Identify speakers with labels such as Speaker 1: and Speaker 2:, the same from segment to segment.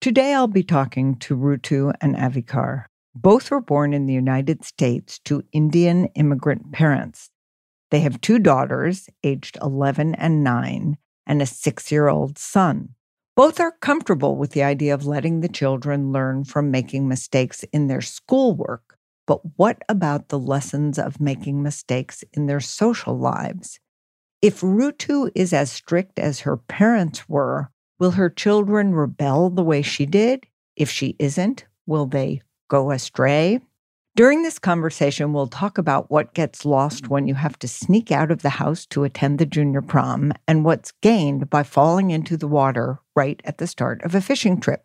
Speaker 1: Today I'll be talking to Rutu and Avikar. Both were born in the United States to Indian immigrant parents. They have two daughters, aged 11 and 9, and a six year old son. Both are comfortable with the idea of letting the children learn from making mistakes in their schoolwork. But what about the lessons of making mistakes in their social lives? If Rutu is as strict as her parents were, will her children rebel the way she did? If she isn't, will they go astray? During this conversation, we'll talk about what gets lost when you have to sneak out of the house to attend the junior prom and what's gained by falling into the water right at the start of a fishing trip.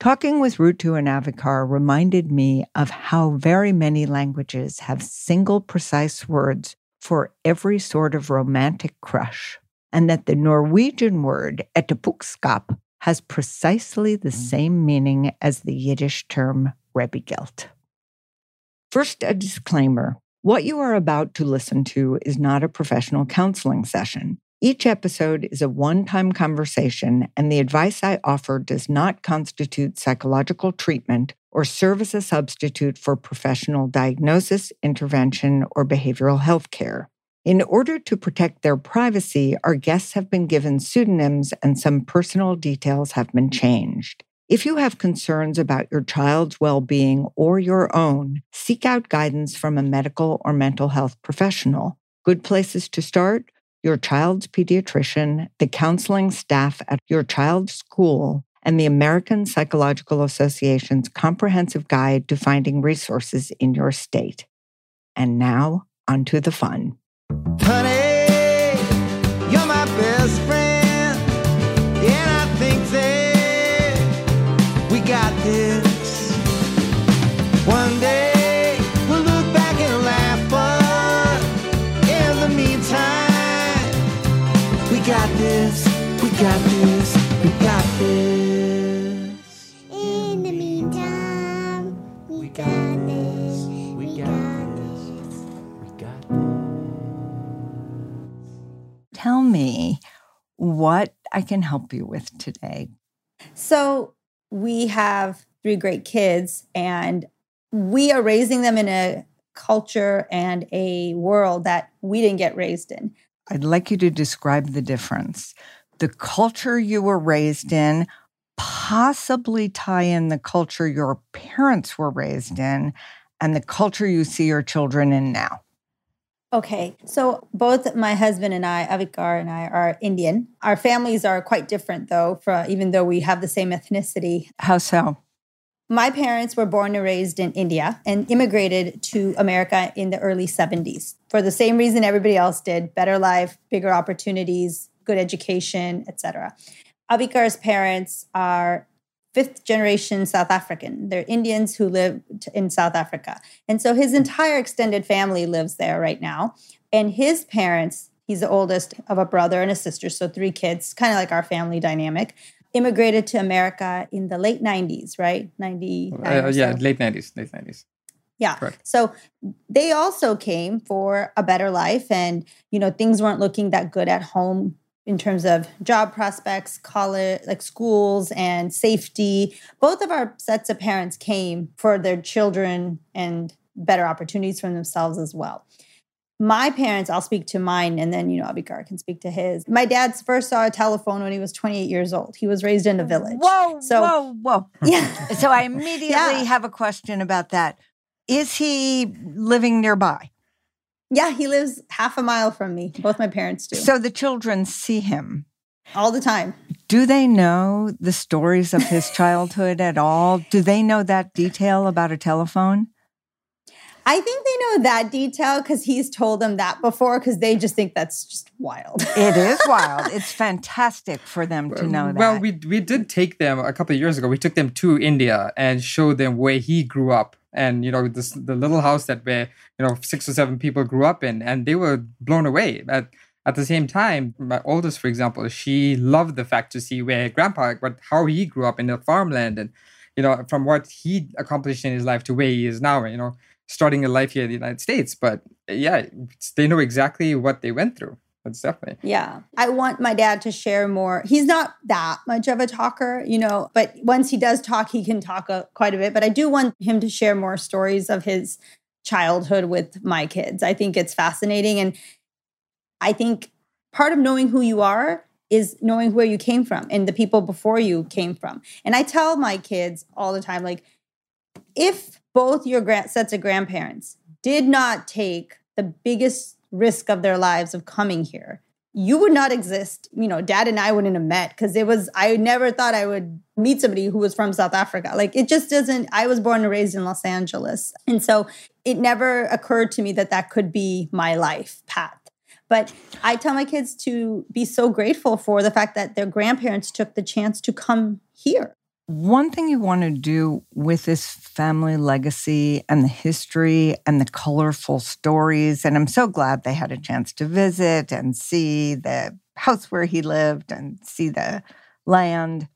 Speaker 1: Talking with Rutu and Avikar reminded me of how very many languages have single precise words for every sort of romantic crush, and that the Norwegian word etterpukskap has precisely the mm. same meaning as the Yiddish term rebigelt. First, a disclaimer. What you are about to listen to is not a professional counseling session. Each episode is a one time conversation, and the advice I offer does not constitute psychological treatment or serve as a substitute for professional diagnosis, intervention, or behavioral health care. In order to protect their privacy, our guests have been given pseudonyms and some personal details have been changed. If you have concerns about your child's well being or your own, seek out guidance from a medical or mental health professional. Good places to start your child's pediatrician, the counseling staff at your child's school, and the American Psychological Association's comprehensive guide to finding resources in your state. And now, onto the fun. Honey, you're my best friend. Yeah, I think today we got this One day we'll look back and laugh, but in the meantime, we got this, we got this, Tell me what I can help you with today.
Speaker 2: So, we have three great kids, and we are raising them in a culture and a world that we didn't get raised in.
Speaker 1: I'd like you to describe the difference. The culture you were raised in, possibly tie in the culture your parents were raised in, and the culture you see your children in now.
Speaker 2: Okay, so both my husband and I, Avikar and I, are Indian. Our families are quite different, though, for, even though we have the same ethnicity.
Speaker 1: How so?
Speaker 2: My parents were born and raised in India and immigrated to America in the early 70s for the same reason everybody else did better life, bigger opportunities, good education, etc. Avikar's parents are fifth generation South African. They're Indians who live in South Africa. And so his entire extended family lives there right now. And his parents, he's the oldest of a brother and a sister, so three kids, kind of like our family dynamic immigrated to America in the late 90s, right? 90.
Speaker 3: Uh, yeah, so. late 90s, late 90s.
Speaker 2: Yeah. Correct. So they also came for a better life and you know things weren't looking that good at home in terms of job prospects, college, like schools and safety. Both of our sets of parents came for their children and better opportunities for themselves as well my parents, I'll speak to mine, and then you know Avikar can speak to his. My dad first saw a telephone when he was 28 years old. He was raised in a village.
Speaker 1: Whoa, so, whoa, whoa! Yeah. so I immediately yeah. have a question about that. Is he living nearby?
Speaker 2: Yeah, he lives half a mile from me. Both my parents do.
Speaker 1: So the children see him
Speaker 2: all the time.
Speaker 1: Do they know the stories of his childhood at all? Do they know that detail about a telephone?
Speaker 2: I think they know that detail because he's told them that before because they just think that's just wild.
Speaker 1: it is wild. It's fantastic for them to know that.
Speaker 3: Well, we we did take them a couple of years ago. We took them to India and showed them where he grew up. And you know this the little house that where you know six or seven people grew up in, and they were blown away. At at the same time, my oldest, for example, she loved the fact to see where grandpa, what how he grew up in the farmland, and you know from what he accomplished in his life to where he is now. You know, starting a life here in the United States. But yeah, they know exactly what they went through. That's definitely.
Speaker 2: Yeah. I want my dad to share more. He's not that much of a talker, you know, but once he does talk, he can talk a, quite a bit. But I do want him to share more stories of his childhood with my kids. I think it's fascinating. And I think part of knowing who you are is knowing where you came from and the people before you came from. And I tell my kids all the time, like, if both your grand sets of grandparents did not take the biggest risk of their lives of coming here. You would not exist you know dad and i wouldn't have met because it was i never thought i would meet somebody who was from south africa. Like it just doesn't i was born and raised in los angeles and so it never occurred to me that that could be my life path. But i tell my kids to be so grateful for the fact that their grandparents took the chance to come here
Speaker 1: one thing you want to do with this family legacy and the history and the colorful stories, and I'm so glad they had a chance to visit and see the house where he lived and see the land,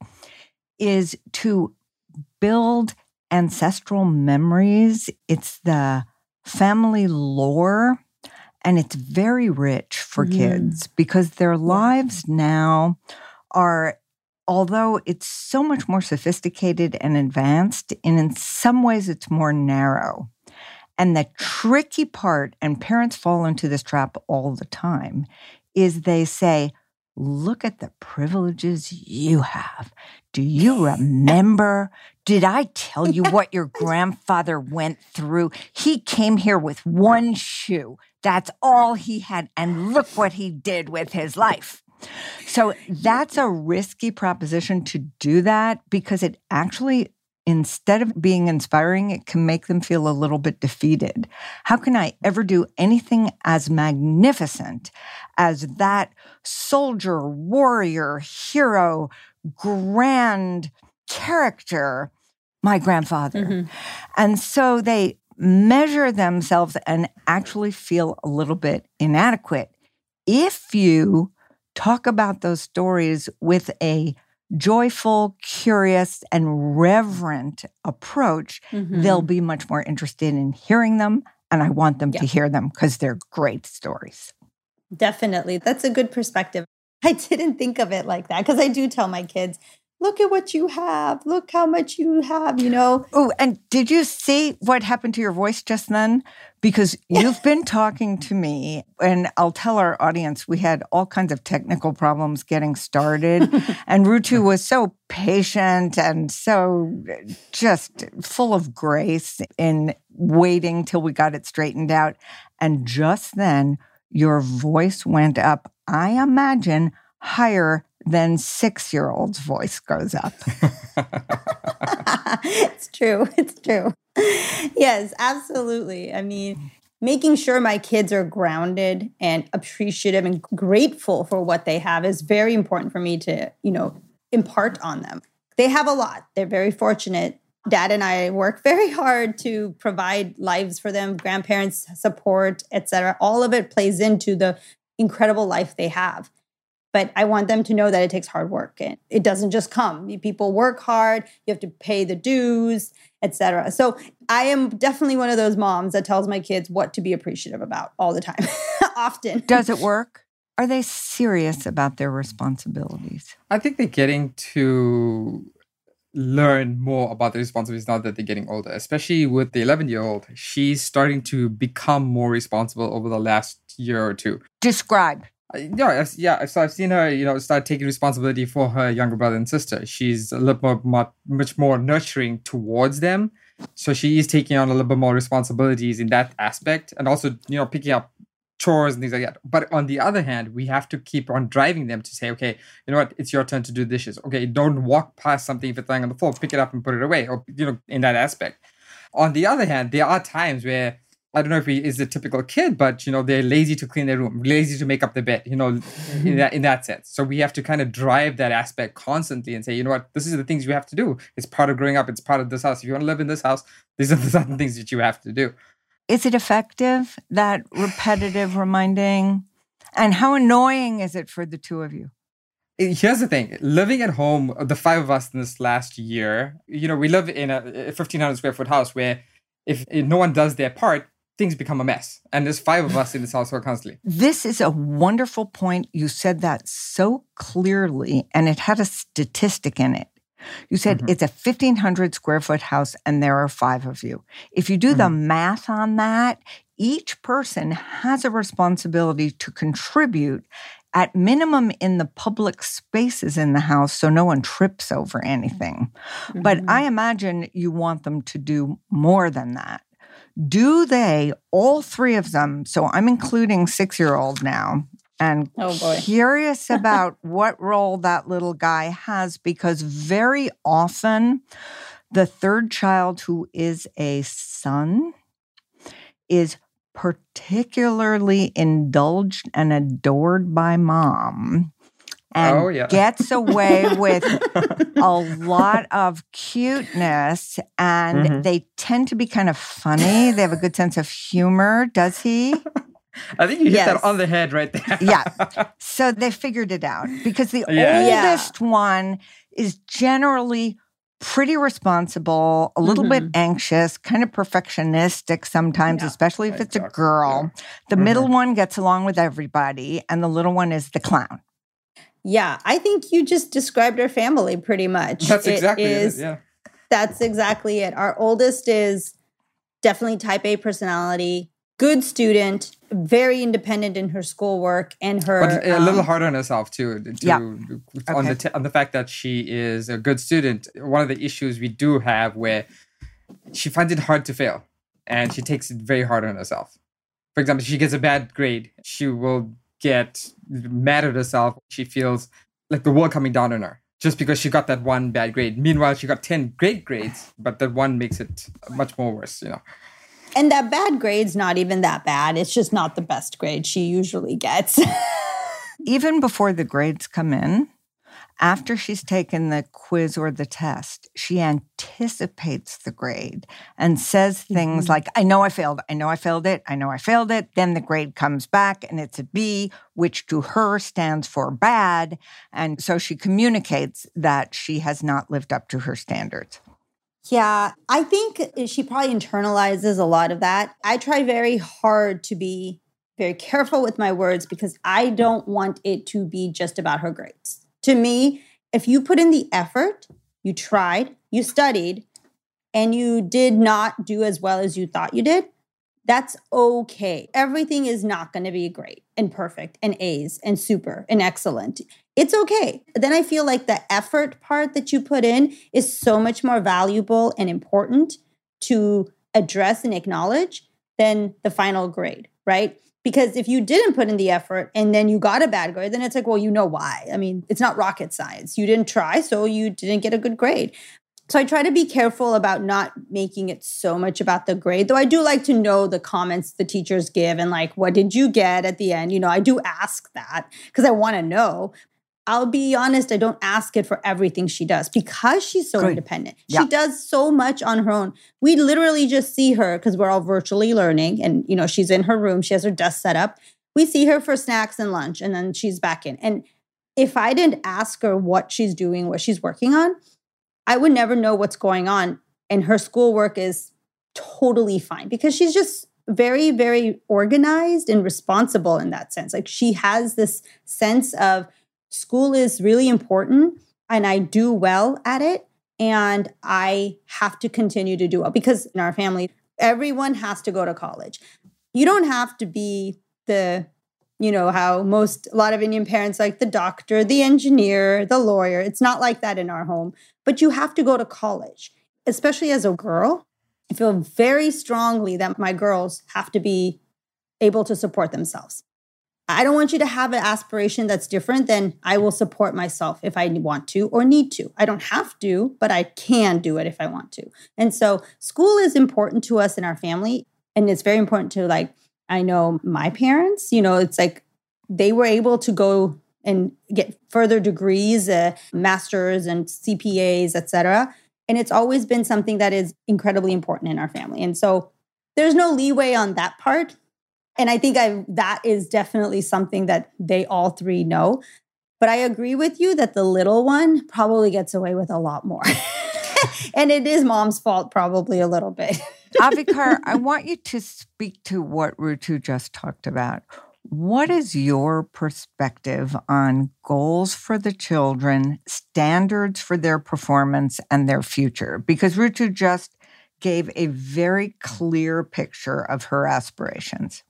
Speaker 1: is to build ancestral memories. It's the family lore, and it's very rich for mm. kids because their lives now are although it's so much more sophisticated and advanced, and in some ways it's more narrow. And the tricky part, and parents fall into this trap all the time, is they say, Look at the privileges you have. Do you remember? Did I tell you what your grandfather went through? He came here with one shoe. That's all he had. And look what he did with his life. So that's a risky proposition to do that because it actually instead of being inspiring, it can make them feel a little bit defeated. How can I ever do anything as magnificent as that soldier, warrior, hero, grand character, my grandfather? Mm-hmm. And so they measure themselves and actually feel a little bit inadequate. If you talk about those stories with a joyful, curious, and reverent approach, mm-hmm. they'll be much more interested in hearing them. And I want them yeah. to hear them because they're great stories.
Speaker 2: Definitely. That's a good perspective. I didn't think of it like that because I do tell my kids, look at what you have. Look how much you have, you know.
Speaker 1: Oh, and did you see what happened to your voice just then? because you've been talking to me, and I'll tell our audience we had all kinds of technical problems getting started. and Rutu was so patient and so uh, just full of grace in waiting till we got it straightened out. And just then, your voice went up, I imagine, higher than six year old's voice goes up.
Speaker 2: it's true. It's true. yes, absolutely. I mean, making sure my kids are grounded and appreciative and grateful for what they have is very important for me to, you know, impart on them. They have a lot. They're very fortunate. Dad and I work very hard to provide lives for them, grandparents support, etc. All of it plays into the incredible life they have but I want them to know that it takes hard work and it doesn't just come. People work hard, you have to pay the dues, etc. So I am definitely one of those moms that tells my kids what to be appreciative about all the time, often.
Speaker 1: Does it work? Are they serious about their responsibilities?
Speaker 3: I think they're getting to learn more about the responsibilities now that they're getting older, especially with the 11 year old. She's starting to become more responsible over the last year or two.
Speaker 1: Describe Uh,
Speaker 3: yeah, yeah. So I've seen her, you know, start taking responsibility for her younger brother and sister. She's a little more, more, much more nurturing towards them. So she is taking on a little bit more responsibilities in that aspect, and also, you know, picking up chores and things like that. But on the other hand, we have to keep on driving them to say, okay, you know what, it's your turn to do dishes. Okay, don't walk past something if it's lying on the floor, pick it up and put it away, or you know, in that aspect. On the other hand, there are times where I don't know if he is a typical kid, but you know they're lazy to clean their room, lazy to make up the bed. You know, mm-hmm. in that in that sense. So we have to kind of drive that aspect constantly and say, you know what, this is the things you have to do. It's part of growing up. It's part of this house. If you want to live in this house, these are the certain things that you have to do.
Speaker 1: Is it effective? That repetitive reminding, and how annoying is it for the two of you?
Speaker 3: Here's the thing: living at home, the five of us in this last year, you know, we live in a 1500 square foot house where if, if no one does their part, things become a mess. And there's five of us in this household constantly.
Speaker 1: This is a wonderful point. You said that so clearly, and it had a statistic in it. You said
Speaker 3: Mhm.
Speaker 1: it's a 1,500 square foot house and there are five of you. If you do the math on that, each person has a responsibility to contribute at minimum in the public spaces in the house so no one trips over anything. But
Speaker 2: Mhm.
Speaker 1: I imagine you want them to do more than that. Do they, all three of them, so I'm including six year old now, and
Speaker 2: Oh, boy.
Speaker 1: curious about what role that little guy has because very often the third child who is a son is particularly indulged and adored by mom and
Speaker 3: Oh, yeah.
Speaker 1: gets away with a lot of cuteness and
Speaker 3: Mhm.
Speaker 1: they tend to be kind of funny. They have a good sense of humor. Does he?
Speaker 3: I think you hit
Speaker 2: Yes.
Speaker 3: that on the head right there.
Speaker 1: Yeah. So they figured it out because the
Speaker 3: Yeah.
Speaker 2: Yeah.
Speaker 1: oldest one is generally pretty responsible, a little bit anxious, kind of perfectionistic sometimes,
Speaker 2: Yeah.
Speaker 1: especially if it's a
Speaker 3: Exactly,
Speaker 1: girl. The
Speaker 3: Mhm.
Speaker 1: middle one gets along with everybody, and the little one is the clown.
Speaker 2: Yeah, I think you just described our family pretty much.
Speaker 3: That's exactly it.
Speaker 2: is-
Speaker 3: Yeah.
Speaker 2: That's exactly it. Our oldest is definitely type A personality, good student, very independent in her schoolwork and her
Speaker 3: But a little
Speaker 2: um,
Speaker 3: hard on herself too. To,
Speaker 1: Yeah.
Speaker 3: On
Speaker 1: Okay.
Speaker 3: the t- on the fact that she is a good student. One of the issues we do have where she finds it hard to fail, and she takes it very hard on herself. For example, she gets a bad grade, she will get mad at herself. She feels like the world coming down on her just because she got that one bad grade. Meanwhile, she got ten great grades, but that one makes it much more worse. You know.
Speaker 2: and that bad grade's not even that bad. It's just not the best grade she usually gets.
Speaker 1: Even before the grades come in, after she's taken the quiz or the test, she anticipates the grade and says things
Speaker 2: Mhm.
Speaker 1: like, I know I failed. I know I failed it. I know I failed it. Then the grade comes back and it's a B, which to her stands for bad. And so she communicates that she has not lived up to her standards.
Speaker 2: Yeah, I think she probably internalizes a lot of that. I try very hard to be very careful with my words because I don't want it to be just about her grades. To me, if you put in the effort, you tried, you studied, and you did not do as well as you thought you did, that's okay. Everything is not going to be great and perfect and A's and super and excellent. It's okay. Then I feel like the effort part that you put in is so much more valuable and important to address and acknowledge than the final grade, right? Because if you didn't put in the effort and then you got a bad grade, then it's like, well, you know why. I mean, it's not rocket science. You didn't try, so you didn't get a good grade. So I try to be careful about not making it so much about the grade, though I do like to know the comments the teachers give and like, what did you get at the end? You know, I do ask that because I want to know. I'll be honest, I don't ask it for everything she does because she's so
Speaker 1: Good.
Speaker 2: independent.
Speaker 1: Yeah.
Speaker 2: She does so much on her own. We literally just see her because we're all virtually learning and you know, she's in her room, she has her desk set up. We see her for snacks and lunch and then she's back in. And if I didn't ask her what she's doing, what she's working on, I would never know what's going on. And her schoolwork is totally fine because she's just very, very organized and responsible in that sense. Like she has this sense of school is really important and I do well at it. And I have to continue to do well because in our family, everyone has to go to college. You don't have to be the you know how most a lot of indian parents like the doctor the engineer the lawyer it's not like that in our home but you have to go to college especially as a girl i feel very strongly that my girls have to be able to support themselves i don't want you to have an aspiration that's different than i will support myself if i want to or need to i don't have to but i can do it if i want to and so school is important to us in our family and it's very important to like I know my parents, you know, it's like they were able to go and get further degrees, uh, masters and CPAs, et cetera. And it's always been something that is incredibly important in our family. And so there's no leeway on that part. And I think I that is definitely something that they all three know. But I agree with you that the little one probably gets away with a lot more. and it is mom's fault probably a little bit.
Speaker 1: Avikar, I want you to speak to what Rutu just talked about. What is your perspective on goals for the children, standards for their performance, and their future? Because Rutu just gave a very clear picture of her aspirations.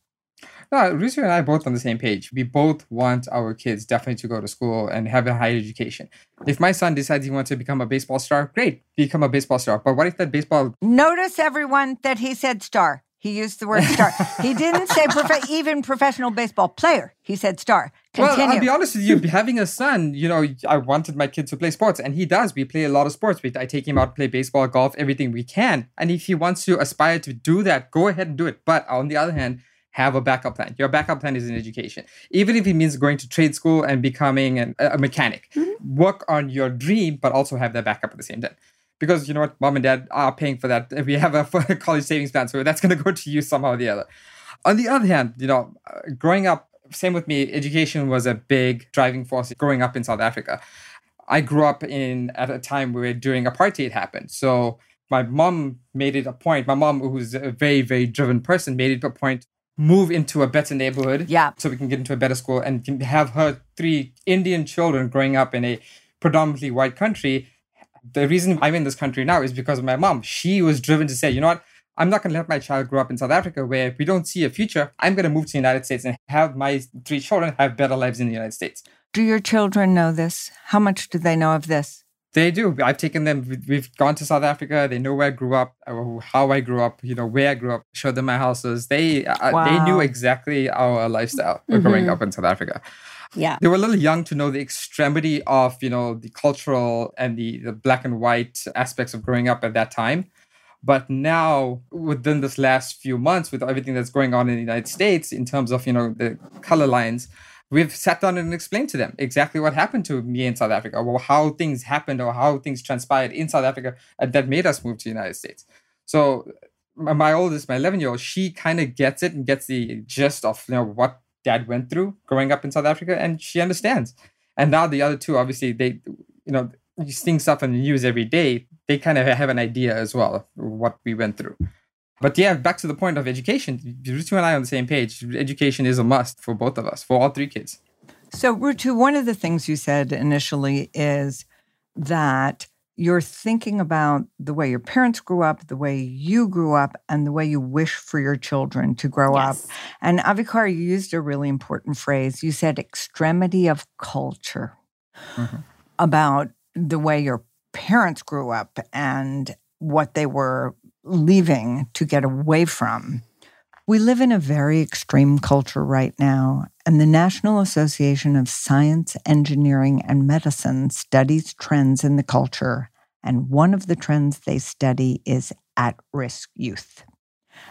Speaker 3: No, Rutu and I are both on the same page. We both want our kids definitely to go to school and have a higher education. If my son decides he wants to become a baseball star, great, become a baseball star. But what if that baseball?
Speaker 1: Notice everyone that he said star. He used the word star. he didn't say prof- even professional baseball player. He said star. Continue.
Speaker 3: Well, I'll be honest with you. Having a son, you know, I wanted my kid to play sports, and he does. We play a lot of sports. We, I take him out to play baseball, golf, everything we can. And if he wants to aspire to do that, go ahead and do it. But on the other hand, have a backup plan. Your backup plan is in education. Even if it means going to trade school and becoming an, a mechanic, mm-hmm. work on your dream, but also have that backup at the same time because you know what, mom and dad are paying for that. We have a college savings plan, so that's going to go to you somehow or the other. On the other hand, you know, uh, growing up, same with me, education was a big driving force growing up in South Africa. I grew up in at a time where during apartheid happened, so my mom made it a point. My mom, who's a very very driven person, made it a point move into a better neighborhood.
Speaker 1: Yeah.
Speaker 3: So we can get into a better school and can have her three Indian children growing up in a predominantly white country the reason I'm in this country now is because of my mom. She was driven to say, you know what? I'm not going to let my child grow up in South Africa where we don't see a future. I'm going to move to the United States and have my three children have better lives in the United States.
Speaker 1: Do your children know this? How much do they know of this?
Speaker 3: They do. I've taken them. We've gone to South Africa. They know where I grew up, uh, how I grew up, you know, where I grew up. Showed them my houses. They wow. uh, they knew exactly our lifestyle mm-hmm. growing up in South Africa.
Speaker 2: Yeah.
Speaker 3: They were a little young to know the extremity of, you know, the cultural and the, the black and white aspects of growing up at that time. But now, within this last few months, with everything that's going on in the United States in terms of, you know, the color lines, we've sat down and explained to them exactly what happened to me in South Africa, or how things happened, or how things transpired in South Africa uh, that made us move to the United States. So my oldest, my 11 year old, she kind of gets it and gets the gist of you know what dad went through growing up in South Africa, and she understands. And now the other two, obviously, they, you know, seeing stuff in the news every day, they kind of have an idea as well what we went through. But yeah, back to the point of education. Rutu and I are on the same page. Education is a must for both of us, for all three kids.
Speaker 1: So, Rutu, one of the things you said initially is that you're thinking about the way your parents grew up, the way you grew up, and the way you wish for your children to grow yes. up. And Avikar, you used a really important phrase. You said extremity of culture mm-hmm. about the way your parents grew up and what they were leaving to get away from. We live in a very extreme culture right now, and the National Association of Science, Engineering, and Medicine studies trends in the culture. And one of the trends they study is at risk youth.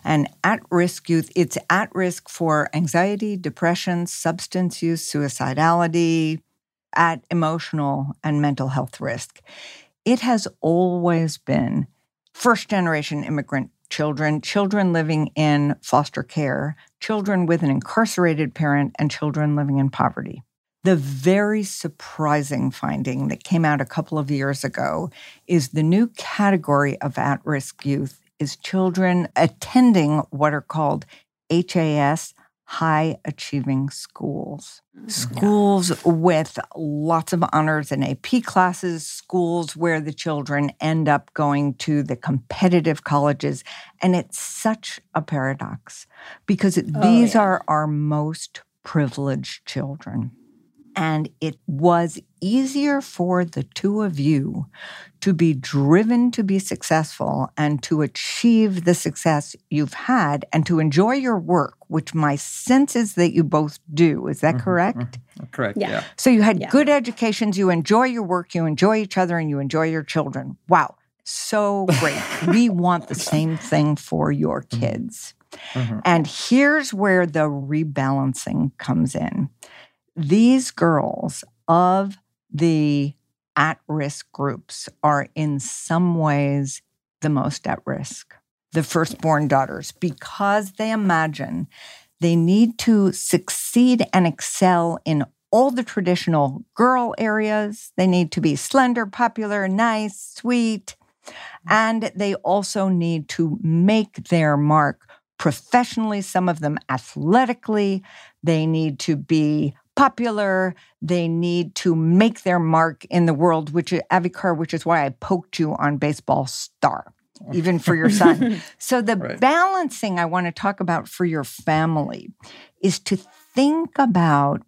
Speaker 1: And at risk youth, it's at risk for anxiety, depression, substance use, suicidality, at emotional and mental health risk. It has always been first generation immigrant children, children living in foster care, children with an incarcerated parent, and children living in poverty. The very surprising finding that came out a couple of years ago is the new category of at risk youth is children attending what are called HAS high achieving schools. Mm-hmm. Schools with lots of honors and AP classes, schools where the children end up going to the competitive colleges. And it's such a paradox because oh, these yeah. are our most privileged children. And it was easier for the two of you to be driven to be successful and to achieve the success you've had and to enjoy your work, which my sense is that you both do. Is that mm-hmm, correct?
Speaker 3: Mm-hmm. Correct. Yeah. yeah.
Speaker 1: So you had yeah. good educations, you enjoy your work, you enjoy each other, and you enjoy your children. Wow. So great. we want the same thing for your mm-hmm. kids. Mm-hmm. And here's where the rebalancing comes in these girls of the at risk groups are in some ways the most at risk. The firstborn daughters, because they imagine they need to succeed and excel in all the traditional girl areas. They need to be slender, popular, nice, sweet. And they also need to make their mark professionally, some of them athletically. They need to be popular. They need to make their mark in the world, which uh, is Avikar, which is why I poked you on Baseball Star, even for your son. so the right. balancing I want to talk about for your family is to think about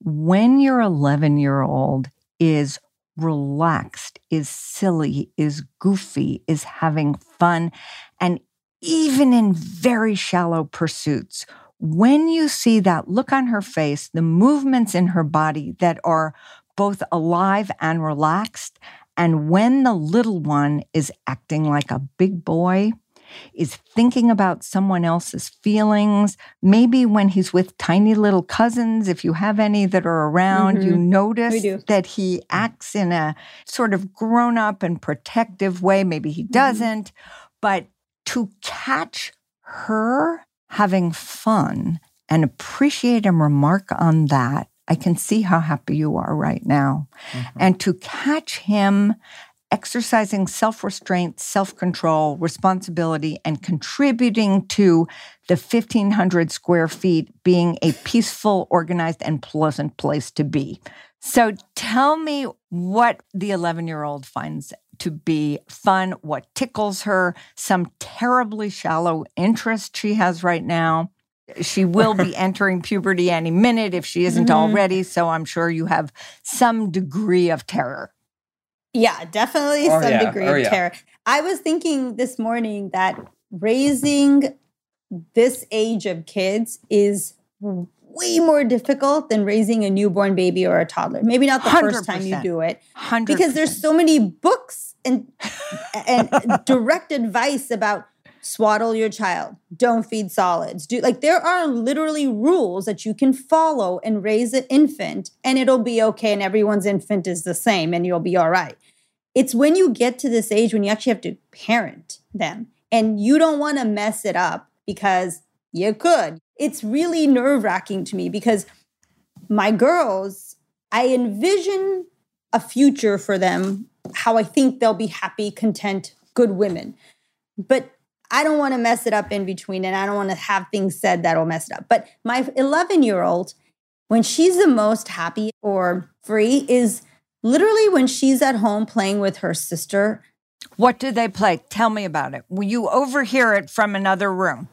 Speaker 1: when your 11 year old is relaxed, is silly, is goofy, is having fun, and even in very shallow pursuits, when you see that look on her face, the movements in her body that are both alive and relaxed, and when the little one is acting like a big boy, is thinking about someone else's feelings. Maybe when he's with tiny little cousins, if you have any that are around, mm-hmm. you notice that he acts in a sort of grown up and protective way. Maybe he mm-hmm. doesn't. Mm-hmm. But to catch her having fun and appreciate and remark on that, I can see how happy you are right now. Mm-hmm. And to catch him exercising self restraint, self control, responsibility, and contributing to the 1,500 square feet being a peaceful, organized, and pleasant place to be. So tell me what the 11 year old finds to be fun, what tickles her, some terribly shallow interest she has right now. She will be entering puberty any minute if she isn't mm-hmm. already. So I'm sure you have some degree of terror.
Speaker 2: Yeah, definitely oh, some yeah. degree oh, of yeah. terror. I was thinking this morning that raising this age of kids is way more difficult than raising a newborn baby or a toddler. Maybe not the 100%. first time you do it. 100%. Because there's so many books and and direct advice about swaddle your child, don't feed solids. Do like there are literally rules that you can follow and raise an infant and it'll be okay and everyone's infant is the same and you'll be all right. It's when you get to this age when you actually have to parent them and you don't want to mess it up because you could. It's really nerve wracking to me because my girls, I envision a future for them, how I think they'll be happy, content, good women. But I don't want to mess it up in between and I don't want to have things said that'll mess it up. But my 11 year old, when she's the most happy or free, is literally when she's at home playing with her sister.
Speaker 1: What do they play? Tell me about it. Will you overhear it from another room?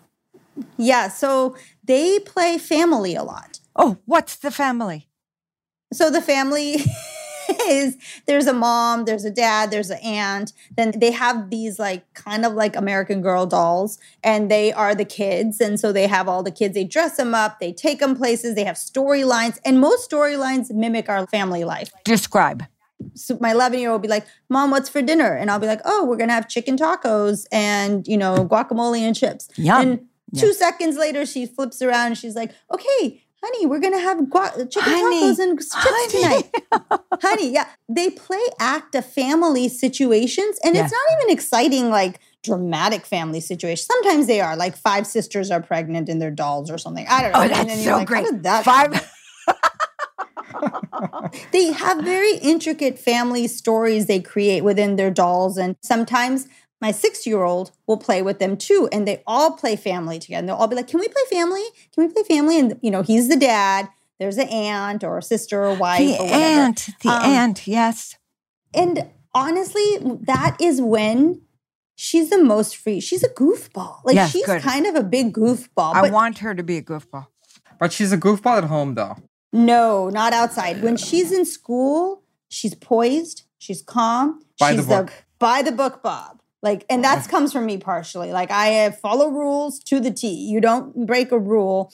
Speaker 2: Yeah, so they play family a lot.
Speaker 1: Oh, what's the family?
Speaker 2: So the family is there's a mom, there's a dad, there's an aunt. Then they have these like kind of like American Girl dolls, and they are the kids. And so they have all the kids. They dress them up, they take them places. They have storylines, and most storylines mimic our family life.
Speaker 1: Describe.
Speaker 2: So my 11 year old will be like, "Mom, what's for dinner?" And I'll be like, "Oh, we're gonna have chicken tacos and you know guacamole and chips."
Speaker 1: Yum.
Speaker 2: And two seconds later, she flips around and she's like, "Okay, honey, we're gonna have gu- chicken honey, tacos and chips honey. tonight. honey, yeah. They play act of family situations, and yeah. it's not even exciting like dramatic family situations. Sometimes they are, like five sisters are pregnant in their dolls or something. I don't know.
Speaker 1: Oh, that's so like, great. That five.
Speaker 2: they have very intricate family stories they create within their dolls, and sometimes my six year old will play with them too. And they all play family together. And they'll all be like, Can we play family? Can we play family? And, you know, he's the dad. There's an aunt or a sister or wife.
Speaker 1: The
Speaker 2: or
Speaker 1: aunt, the um, aunt, yes.
Speaker 2: And honestly, that is when she's the most free. She's a goofball. Like yes, she's good. kind of a big goofball.
Speaker 1: I want her to be a goofball.
Speaker 3: But she's a goofball at home, though.
Speaker 2: No, not outside. When she's in school, she's poised, she's calm.
Speaker 3: By
Speaker 2: she's
Speaker 3: the book.
Speaker 2: by the book, Bob. Like, and that comes from me partially. Like, I uh, follow rules to the T. You don't break a rule.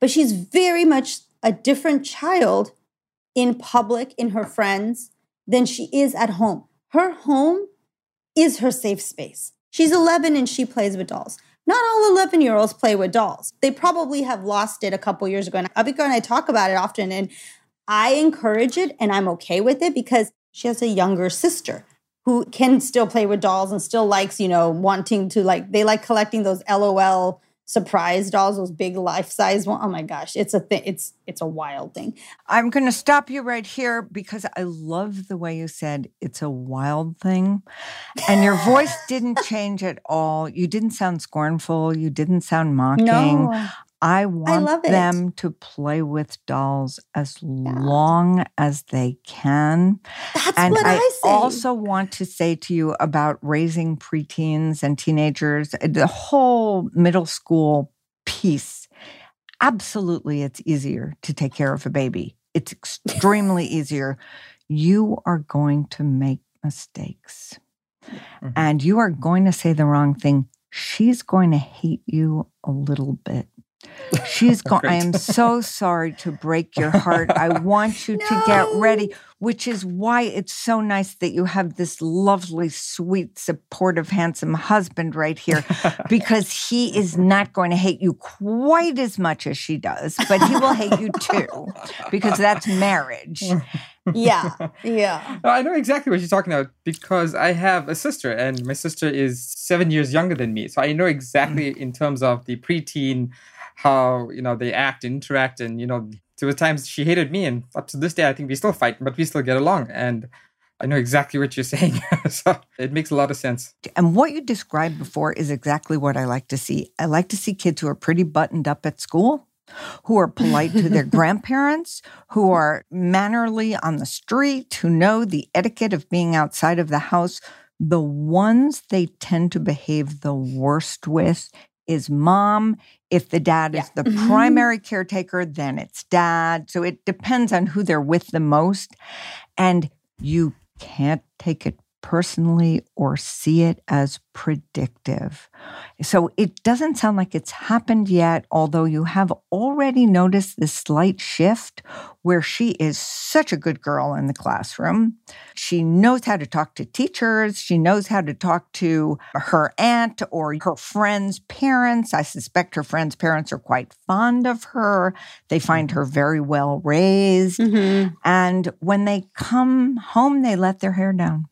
Speaker 2: But she's very much a different child in public, in her friends, than she is at home. Her home is her safe space. She's 11 and she plays with dolls. Not all 11 year olds play with dolls. They probably have lost it a couple years ago. And Avikar and I talk about it often, and I encourage it and I'm okay with it because she has a younger sister who can still play with dolls and still likes, you know, wanting to like they like collecting those LOL surprise dolls, those big life size one. Oh my gosh, it's a thing. It's it's a wild thing.
Speaker 1: I'm going to stop you right here because I love the way you said it's a wild thing. And your voice didn't change at all. You didn't sound scornful. You didn't sound mocking.
Speaker 2: No,
Speaker 1: I want
Speaker 2: love
Speaker 1: them to play with dolls as long as they can.
Speaker 2: that's
Speaker 1: And
Speaker 2: what
Speaker 1: I,
Speaker 2: I, say.
Speaker 1: also want to say to you about raising preteens and teenagers, uh, the whole middle school piece. Absolutely, it's easier to take care of a baby. It's extremely easier. You are going to make mistakes
Speaker 3: Mhm.
Speaker 1: and you are going to say the wrong thing. She's going to hate you a little bit. She's oh, going, I am so sorry to break your heart. I want you to get ready, which is why it's so nice that you have this lovely, sweet, supportive, handsome husband right here because he is not going to hate you quite as much as she does, but he will hate you too because that's marriage.
Speaker 2: yeah, yeah.
Speaker 3: No, I know exactly what you're talking about because I have a sister, and my sister is seven years younger than me. So I know exactly mm. in terms of the preteen how you know they act, interact, and you know there were times she hated me, and up to this day I think we still fight, but we still get along, and I know exactly what you're saying. so it makes a lot of sense.
Speaker 1: And what you described before is exactly what I like to see. I like to see kids who are pretty buttoned up at school, who are polite to their grandparents, who are mannerly on the street, who know the etiquette of being outside of the house. The ones they tend to behave the worst with is mom. If the dad is
Speaker 2: Yeah.
Speaker 1: the
Speaker 2: Mhm.
Speaker 1: primary caretaker, then it's dad. So it depends on who they're with the most. And you can't take it personally or see it as predictive. So it doesn't sound like it's happened yet, although you have already noticed this slight shift where she is such a good girl in the classroom. She knows how to talk to teachers, she knows how to talk to her aunt or her friends' parents. I suspect her friends' parents are quite fond of her. They find her very well raised.
Speaker 2: Mhm.
Speaker 1: And when they come home, they let their hair down.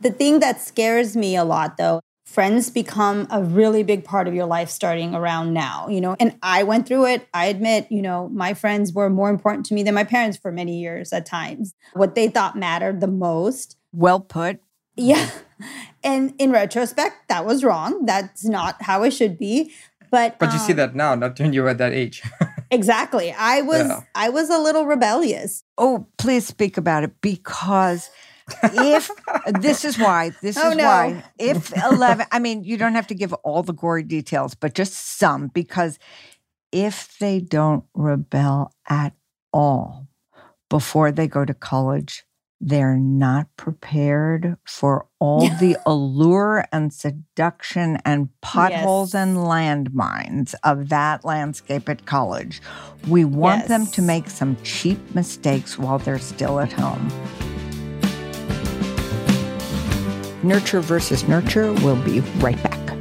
Speaker 2: The thing that scares me a lot, though, friends become a really big part of your life starting around now, you know. And I went through it. I admit, you know, my friends were more important to me than my parents for many years at times. What they thought mattered the most.
Speaker 1: Well put.
Speaker 2: Yeah. And in retrospect, that was wrong. That's not how it should be. But
Speaker 3: But you see
Speaker 2: um,
Speaker 3: that now, not when you were at that age.
Speaker 2: exactly. I was
Speaker 3: Yeah.
Speaker 2: I was a little rebellious.
Speaker 1: Oh, please speak about it because if this is why, this
Speaker 2: Oh,
Speaker 1: is
Speaker 2: no.
Speaker 1: why, if 11, I mean, you don't have to give all the gory details, but just some, because if they don't rebel at all before they go to college, they're not prepared for all the allure and seduction and potholes
Speaker 2: Yes.
Speaker 1: and landmines of that landscape at college. We want them to make some cheap mistakes while they're still at home. Nurture versus Nurture We'll be right back.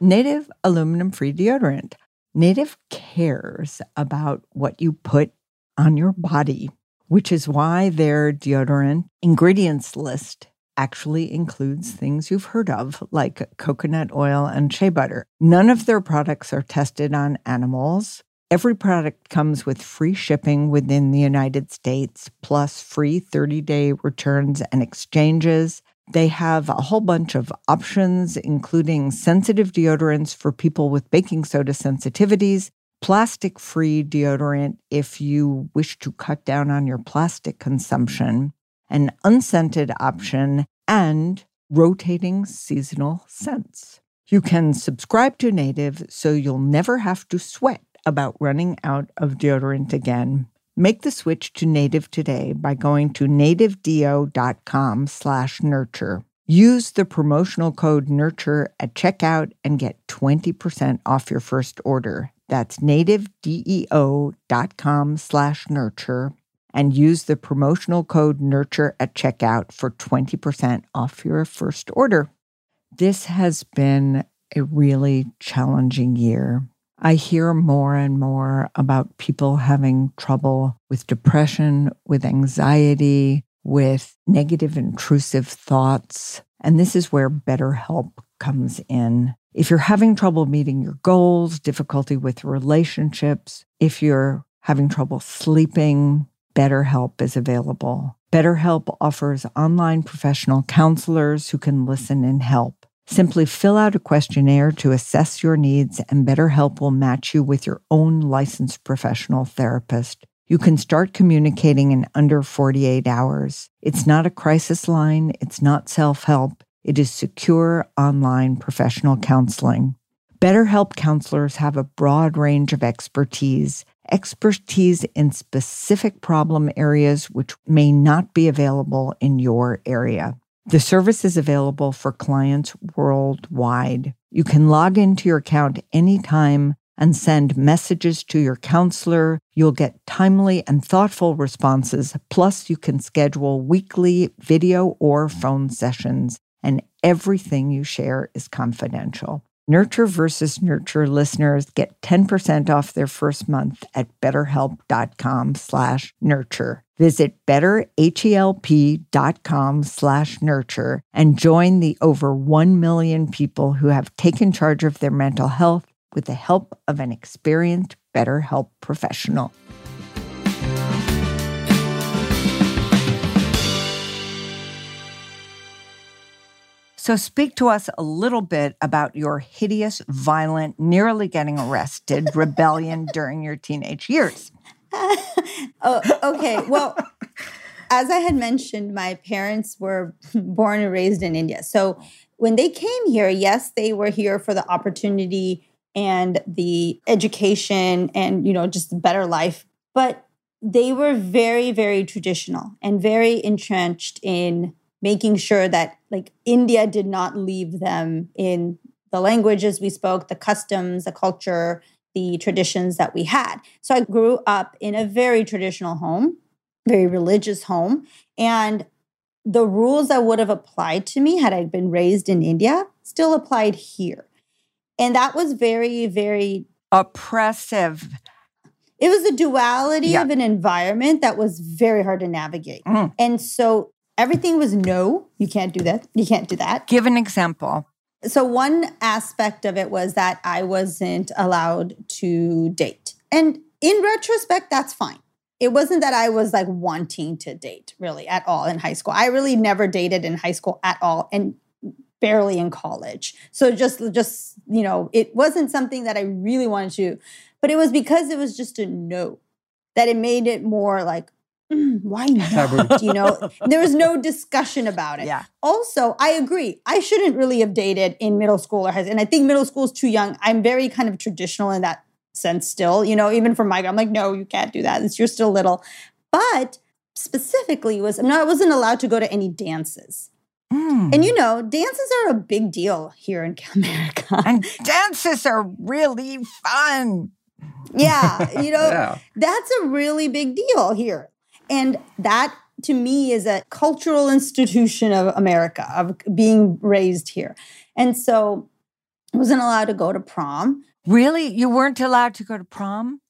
Speaker 1: Native aluminum free deodorant. Native cares about what you put on your body, which is why their deodorant ingredients list actually includes things you've heard of, like coconut oil and shea butter. None of their products are tested on animals. Every product comes with free shipping within the United States, plus free 30 day returns and exchanges. They have a whole bunch of options, including sensitive deodorants for people with baking soda sensitivities, plastic free deodorant if you wish to cut down on your plastic consumption, an unscented option, and rotating seasonal scents. You can subscribe to Native so you'll never have to sweat about running out of deodorant again. Make the switch to Native today by going to nativedeo.com slash nurture. Use the promotional code NURTURE at checkout and get 20% off your first order. That's nativedeo.com slash nurture and use the promotional code NURTURE at checkout for 20% off your first order. This has been a really challenging year. I hear more and more about people having trouble with depression, with anxiety, with negative intrusive thoughts. And this is where BetterHelp comes in. If you're having trouble meeting your goals, difficulty with relationships, if you're having trouble sleeping, BetterHelp is available. BetterHelp offers online professional counselors who can listen and help. Simply fill out a questionnaire to assess your needs, and BetterHelp will match you with your own licensed professional therapist. You can start communicating in under 48 hours. It's not a crisis line, it's not self help, it is secure online professional counseling. BetterHelp counselors have a broad range of expertise, expertise in specific problem areas which may not be available in your area. The service is available for clients worldwide. You can log into your account anytime and send messages to your counselor. You'll get timely and thoughtful responses. Plus, you can schedule weekly video or phone sessions, and everything you share is confidential. Nurture versus Nurture listeners get 10% off their first month at betterhelp.com slash nurture. Visit betterhelp.com slash nurture and join the over 1 million people who have taken charge of their mental health with the help of an experienced BetterHelp professional. So, speak to us a little bit about your hideous, violent, nearly getting arrested rebellion during your teenage years.
Speaker 2: Oh, okay. Well, as I had mentioned, my parents were born and raised in India. So, when they came here, yes, they were here for the opportunity and the education and you know just a better life but they were very very traditional and very entrenched in making sure that like india did not leave them in the languages we spoke the customs the culture the traditions that we had so i grew up in a very traditional home very religious home and the rules that would have applied to me had i been raised in india still applied here and that was very, very
Speaker 1: oppressive.
Speaker 2: It was a duality yeah. of an environment that was very hard to navigate. Mm. And so everything was no, you can't do that. You can't do that.
Speaker 1: Give an example.
Speaker 2: So, one aspect of it was that I wasn't allowed to date. And in retrospect, that's fine. It wasn't that I was like wanting to date really at all in high school. I really never dated in high school at all. And barely in college. So just just, you know, it wasn't something that I really wanted to, but it was because it was just a no that it made it more like mm, why not? you know, there was no discussion about it.
Speaker 1: Yeah.
Speaker 2: Also, I agree. I shouldn't really have dated in middle school or high and I think middle school is too young. I'm very kind of traditional in that sense still. You know, even for my, I'm like, no, you can't do that. It's, you're still little. But specifically was I'm I wasn't allowed to go to any dances. Mm. And you know, dances are a big deal here in America.
Speaker 1: And dances are really fun.
Speaker 2: Yeah, you know, yeah. that's a really big deal here. And that to me is a cultural institution of America, of being raised here. And so I wasn't allowed to go to prom.
Speaker 1: Really? You weren't allowed to go to prom?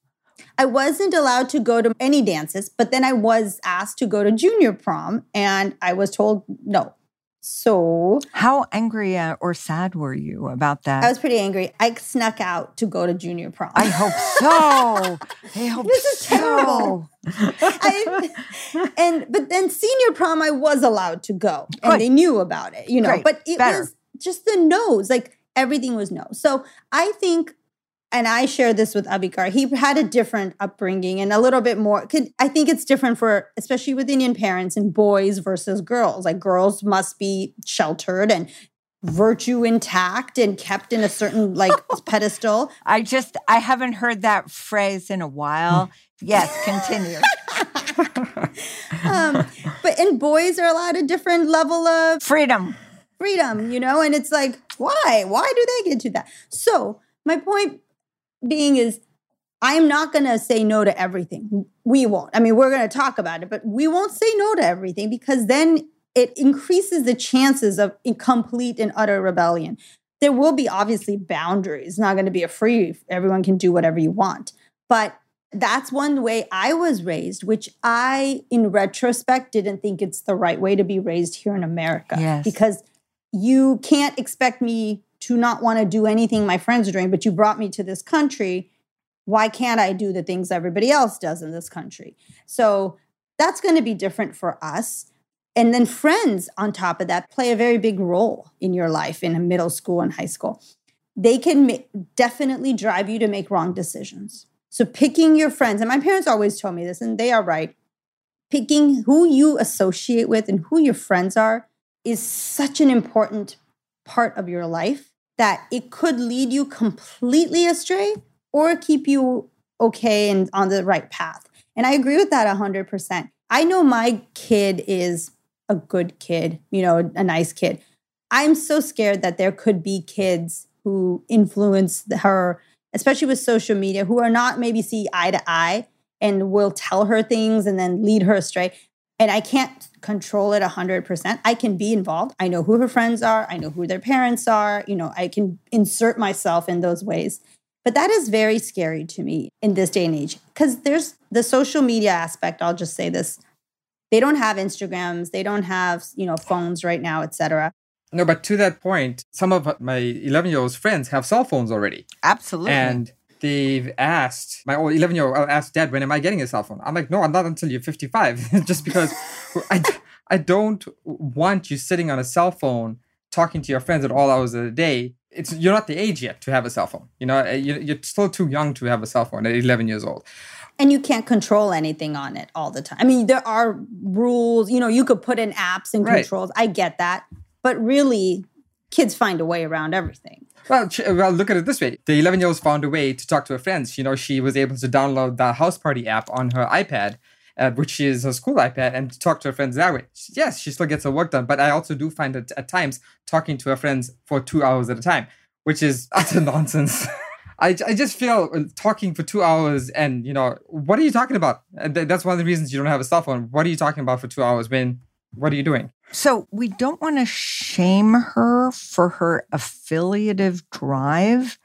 Speaker 2: I wasn't allowed to go to any dances, but then I was asked to go to junior prom and I was told no. So,
Speaker 1: how angry uh, or sad were you about that?
Speaker 2: I was pretty angry. I snuck out to go to junior prom.
Speaker 1: I hope so. I hope this is so. terrible.
Speaker 2: I, and but then senior prom, I was allowed to go, and Good. they knew about it. You know, Great. but it Better. was just the no's. Like everything was no. So I think and I share this with Abhikar. He had a different upbringing and a little bit more. I think it's different for, especially with Indian parents and boys versus girls. Like girls must be sheltered and virtue intact and kept in a certain like pedestal.
Speaker 1: I just I haven't heard that phrase in a while. yes, continue.
Speaker 2: um, but and boys are allowed a different level of
Speaker 1: freedom.
Speaker 2: Freedom, you know, and it's like, why? Why do they get to that? So my point being is I am not going to say no to everything. We won't. I mean, we're going to talk about it, but we won't say no to everything because then it increases the chances of complete and utter rebellion. There will be obviously boundaries. It's not going to be a free, everyone can do whatever you want. But that's one way I was raised, which I, in retrospect, didn't think it's the right way to be raised here in America.
Speaker 1: Yes.
Speaker 2: Because you can't expect me to not want to do anything my friends are doing, but you brought me to this country. Why can't I do the things everybody else does in this country? So that's going to be different for us. And then friends, on top of that, play a very big role in your life in middle school and high school. They can ma- definitely drive you to make wrong decisions. So, picking your friends, and my parents always told me this, and they are right. Picking who you associate with and who your friends are is such an important part of your life that it could lead you completely astray or keep you okay and on the right path. And I agree with that 100%. I know my kid is a good kid, you know, a nice kid. I'm so scared that there could be kids who influence her, especially with social media, who are not maybe see eye to eye and will tell her things and then lead her astray. And I can't control it 100%. I can be involved. I know who her friends are. I know who their parents are. You know, I can insert myself in those ways. But that is very scary to me in this day and age because there's the social media aspect. I'll just say this. They don't have Instagrams, they don't have, you know, phones right now, etc.
Speaker 3: No, but to that point, some of my 11 year old friends have cell phones already.
Speaker 1: Absolutely.
Speaker 3: And they've asked, my old 11 year old asked dad, when am I getting a cell phone? I'm like, no, I'm not until you're 55. Just because I, I don't want you sitting on a cell phone talking to your friends at all hours of the day it's you're not the age yet to have a cell phone. You know, uh, you're still too young to have a cell phone at 11 years old.
Speaker 2: And you can't control anything on it all the time. I mean, there are rules. You know, you could put in apps and right. controls. I get that, but really, kids find a way around everything.
Speaker 3: Well, well, look at it this way: the 11 year old found a way to talk to her friends. You know, she was able to download the House Party app on her iPad uh, which is a school iPad, and talk to her friends that way. Yes, she still gets her work done, but I also do find that at times talking to her friends for two hours at a time, which is utter nonsense. I, I just feel uh, talking for two hours and, you know, what are you talking about? That's one of the reasons you don't have a cell phone. What are you talking about for two hours when, what are you doing?
Speaker 1: So we don't want to shame her for her affiliative drive.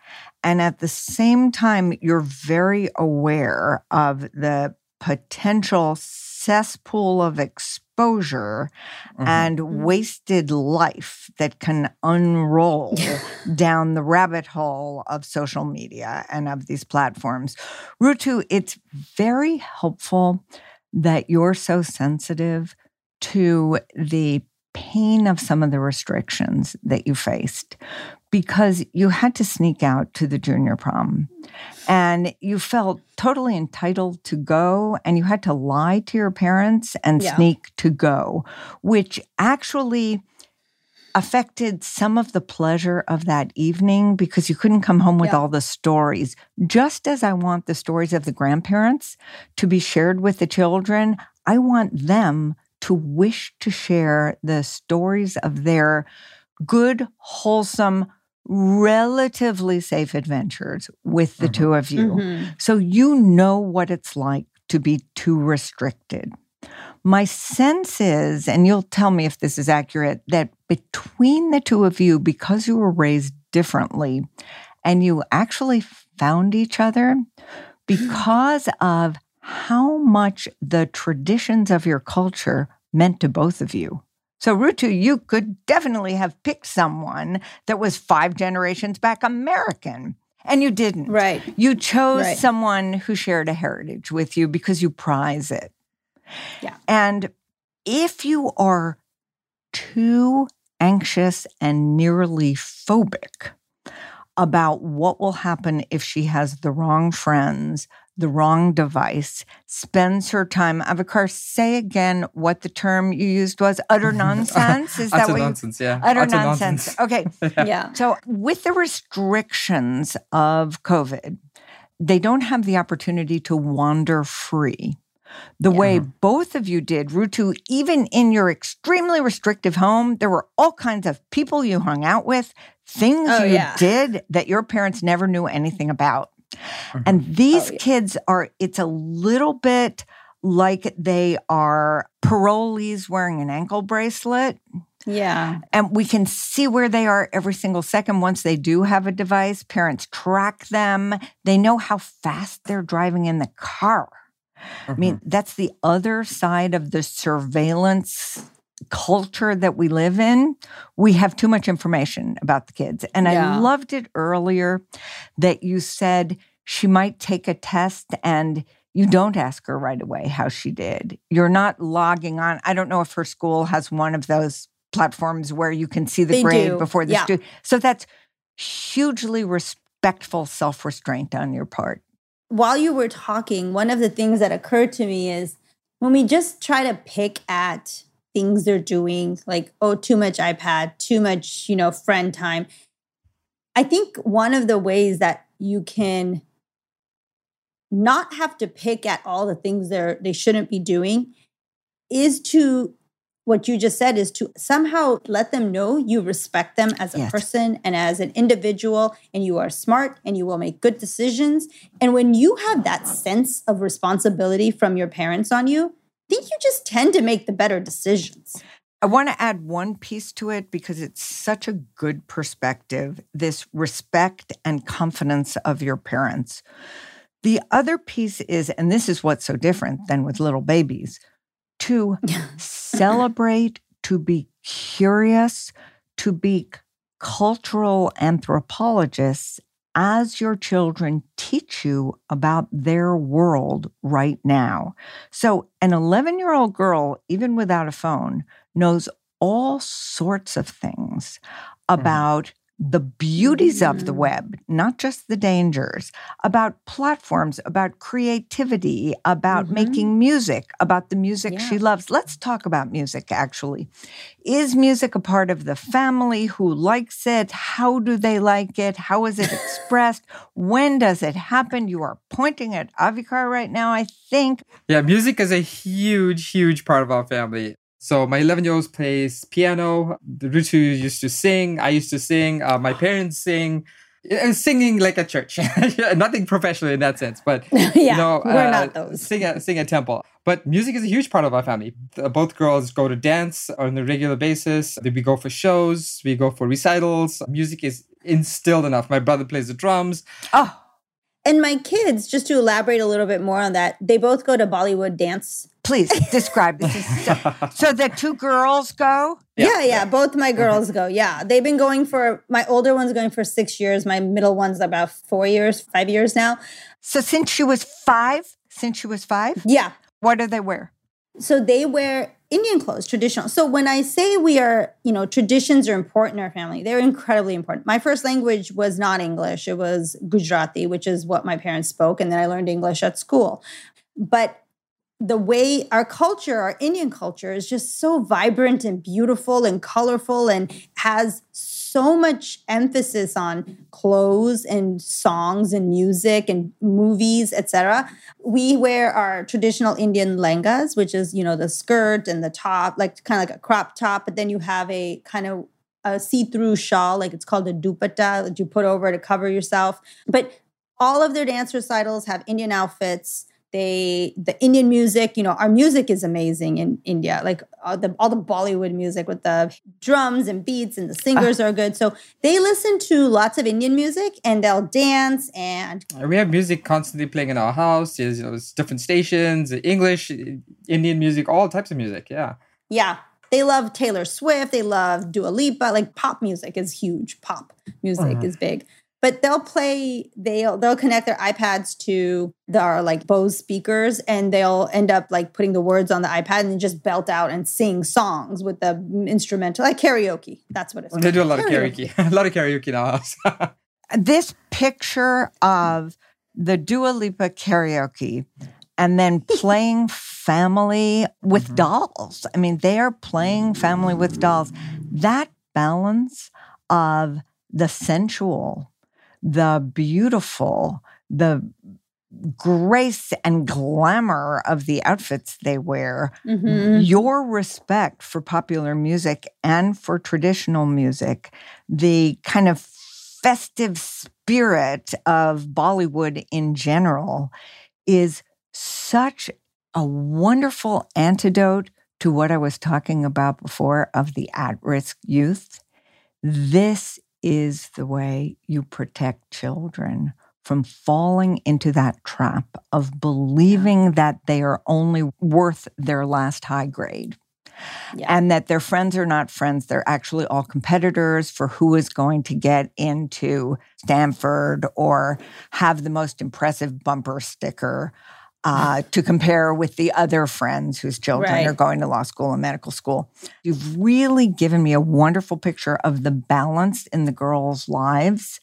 Speaker 1: And at the same time, you're very aware of the potential cesspool of exposure mm-hmm. and wasted life that can unroll down the rabbit hole of social media and of these platforms. Rutu, it's very helpful that you're so sensitive to the pain of some of the restrictions that you faced because you had to sneak out to the junior prom and you felt totally entitled to go and you had to lie to your parents and yeah. sneak to go which actually affected some of the pleasure of that evening because you couldn't come home with yeah. all the stories just as i want the stories of the grandparents to be shared with the children i want them to wish to share the stories of their good wholesome relatively safe adventures with the mm-hmm. two of you. Mm-hmm. So you know what it's like to be too restricted. My sense is, and you'll tell me if this is accurate, that between the two of you, because you were raised differently and you actually found each other because of how much the traditions of your culture meant to both of you. So, Rutu, you could definitely have picked someone that was five generations back American, and you didn't.
Speaker 2: Right.
Speaker 1: You chose right. someone who shared a heritage with you because you prize it.
Speaker 2: Yeah.
Speaker 1: And if you are too anxious and nearly phobic about what will happen if she has the wrong friends, the wrong device, spends her time. Avikar, say again what the term you used was utter nonsense.
Speaker 3: Is that what nonsense,
Speaker 1: you,
Speaker 3: yeah.
Speaker 1: Utter, utter nonsense. nonsense.
Speaker 2: Okay. yeah.
Speaker 1: So, with the restrictions of COVID, they don't have the opportunity to wander free the yeah. way both of you did, Rutu, even in your extremely restrictive home, there were all kinds of people you hung out with, things oh, you yeah. did that your parents never knew anything about. Mm-hmm. And these oh, yeah. kids are, it's a little bit like they are parolees wearing an ankle bracelet.
Speaker 2: Yeah.
Speaker 1: And we can see where they are every single second once they do have a device. Parents track them, they know how fast they're driving in the car. Mm-hmm. I mean, mm-hmm. that's the other side of the surveillance culture that we live in, we have too much information about the kids. And
Speaker 2: Yeah.
Speaker 1: I loved it earlier that you said she might take a test and you don't ask her right away how she did. You're not logging on. I don't know if her school has one of those platforms where you can see the
Speaker 2: They
Speaker 1: grade
Speaker 2: do,
Speaker 1: before the
Speaker 2: yeah.
Speaker 1: student. So that's hugely respectful self restraint on your part.
Speaker 2: while you were talking, one of the things that occurred to me is when we just try to pick at things they're doing, like, oh, too much iPad, too much, you know, friend time. I think one of the ways that you can not have to pick at all the things they're they shouldn't be doing is to what you just said is to somehow let them know you respect them as a
Speaker 1: Yes.
Speaker 2: person and as an individual and you are smart and you will make good decisions and when you have that sense of responsibility from your parents on you I think you just tend to make the better decisions
Speaker 1: I want to add one piece to it because it's such a good perspective this respect and confidence of your parents. The other piece is, and this is what's so different than with little babies, to celebrate, to be curious, to be cultural anthropologists as your children teach you about their world right now. So, an 11 year old girl, even without a phone, knows all sorts of things mm-hmm. about the beauties of the web, not just the dangers, about platforms, about creativity, about
Speaker 2: Mhm.
Speaker 1: making music, about the music she loves. Let's talk about music actually. Is music a part of the family? Who likes it? How do they like it? How is it expressed? when does it happen? You are pointing at Avikar right now, I think.
Speaker 3: Yeah, music is a huge, huge part of our family. So my 11 year old plays piano. The Rutu used to sing. I used to sing. Uh, my parents sing. Uh, Singing like a church, nothing professional in that sense, but
Speaker 2: yeah
Speaker 3: you know,
Speaker 2: we're
Speaker 3: uh,
Speaker 2: not those
Speaker 3: Sing at sing at temple, but music is a huge part of our family. Both girls go to dance on a regular basis. We go for shows. We go for recitals. Music is instilled enough. My brother plays the drums.
Speaker 1: Oh,
Speaker 2: and my kids just to elaborate a little bit more on that they both go to bollywood dance
Speaker 1: please describe this. So, so the two girls go?
Speaker 2: Yeah, yeah. Both my girls go. Yeah. They've been going for my older one's going for six years. My middle one's about four years, five years now.
Speaker 1: So since she was five, since she was five,
Speaker 2: Yeah.
Speaker 1: what do they wear?
Speaker 2: So they wear Indian clothes, traditional. So when I say we are, you know, traditions are important in our family, they're incredibly important. My first language was not English, it was Gujarati, which is what my parents spoke. And then I learned English at school. But the way our culture, our Indian culture, is just so vibrant and beautiful and colorful and has so much emphasis on clothes and songs and music and movies, etc. We wear our traditional Indian langas, which is you know the skirt and the top, like kind of like a crop top, but then you have a kind of a see-through shawl, like it's called a dupatta, that you put over to cover yourself. But all of their dance recitals have Indian outfits they the indian music you know our music is amazing in india like all the, all the bollywood music with the drums and beats and the singers are good so they listen to lots of indian music and they'll dance and
Speaker 3: We have music constantly playing in our house. There's you know, there's different stations, English, Indian music, all types of music. Yeah.
Speaker 2: yeah they love taylor swift they love dua lipa like pop music is huge pop music
Speaker 3: Mhm.
Speaker 2: is big but they'll play they'll they'll connect their ipads to their like bose speakers and they'll end up like putting the words on the ipad and just belt out and sing songs with the instrumental like karaoke that's what it's
Speaker 3: They do a lot of
Speaker 2: Karaoke.
Speaker 3: karaoke. a lot of karaoke in our house.
Speaker 1: This picture of the Dua Lipa karaoke and then playing family with
Speaker 3: Mhm.
Speaker 1: dolls. I mean, they are playing family with dolls. That balance of the sensual, the beautiful, the grace and glamour of the outfits they wear,
Speaker 2: Mhm.
Speaker 1: your respect for popular music and for traditional music, the kind of festive spirit of Bollywood in general is such a wonderful antidote to what I was talking about before of the at risk youth. This is the way you protect children from falling into that trap of believing that they are only worth their last high grade. yeah. and that their friends are not friends. They're actually all competitors for who is going to get into Stanford or have the most impressive bumper sticker. Uh, to compare with the other friends whose children right. are going to law school and medical school. You've really given me a wonderful picture of the balance in the girls' lives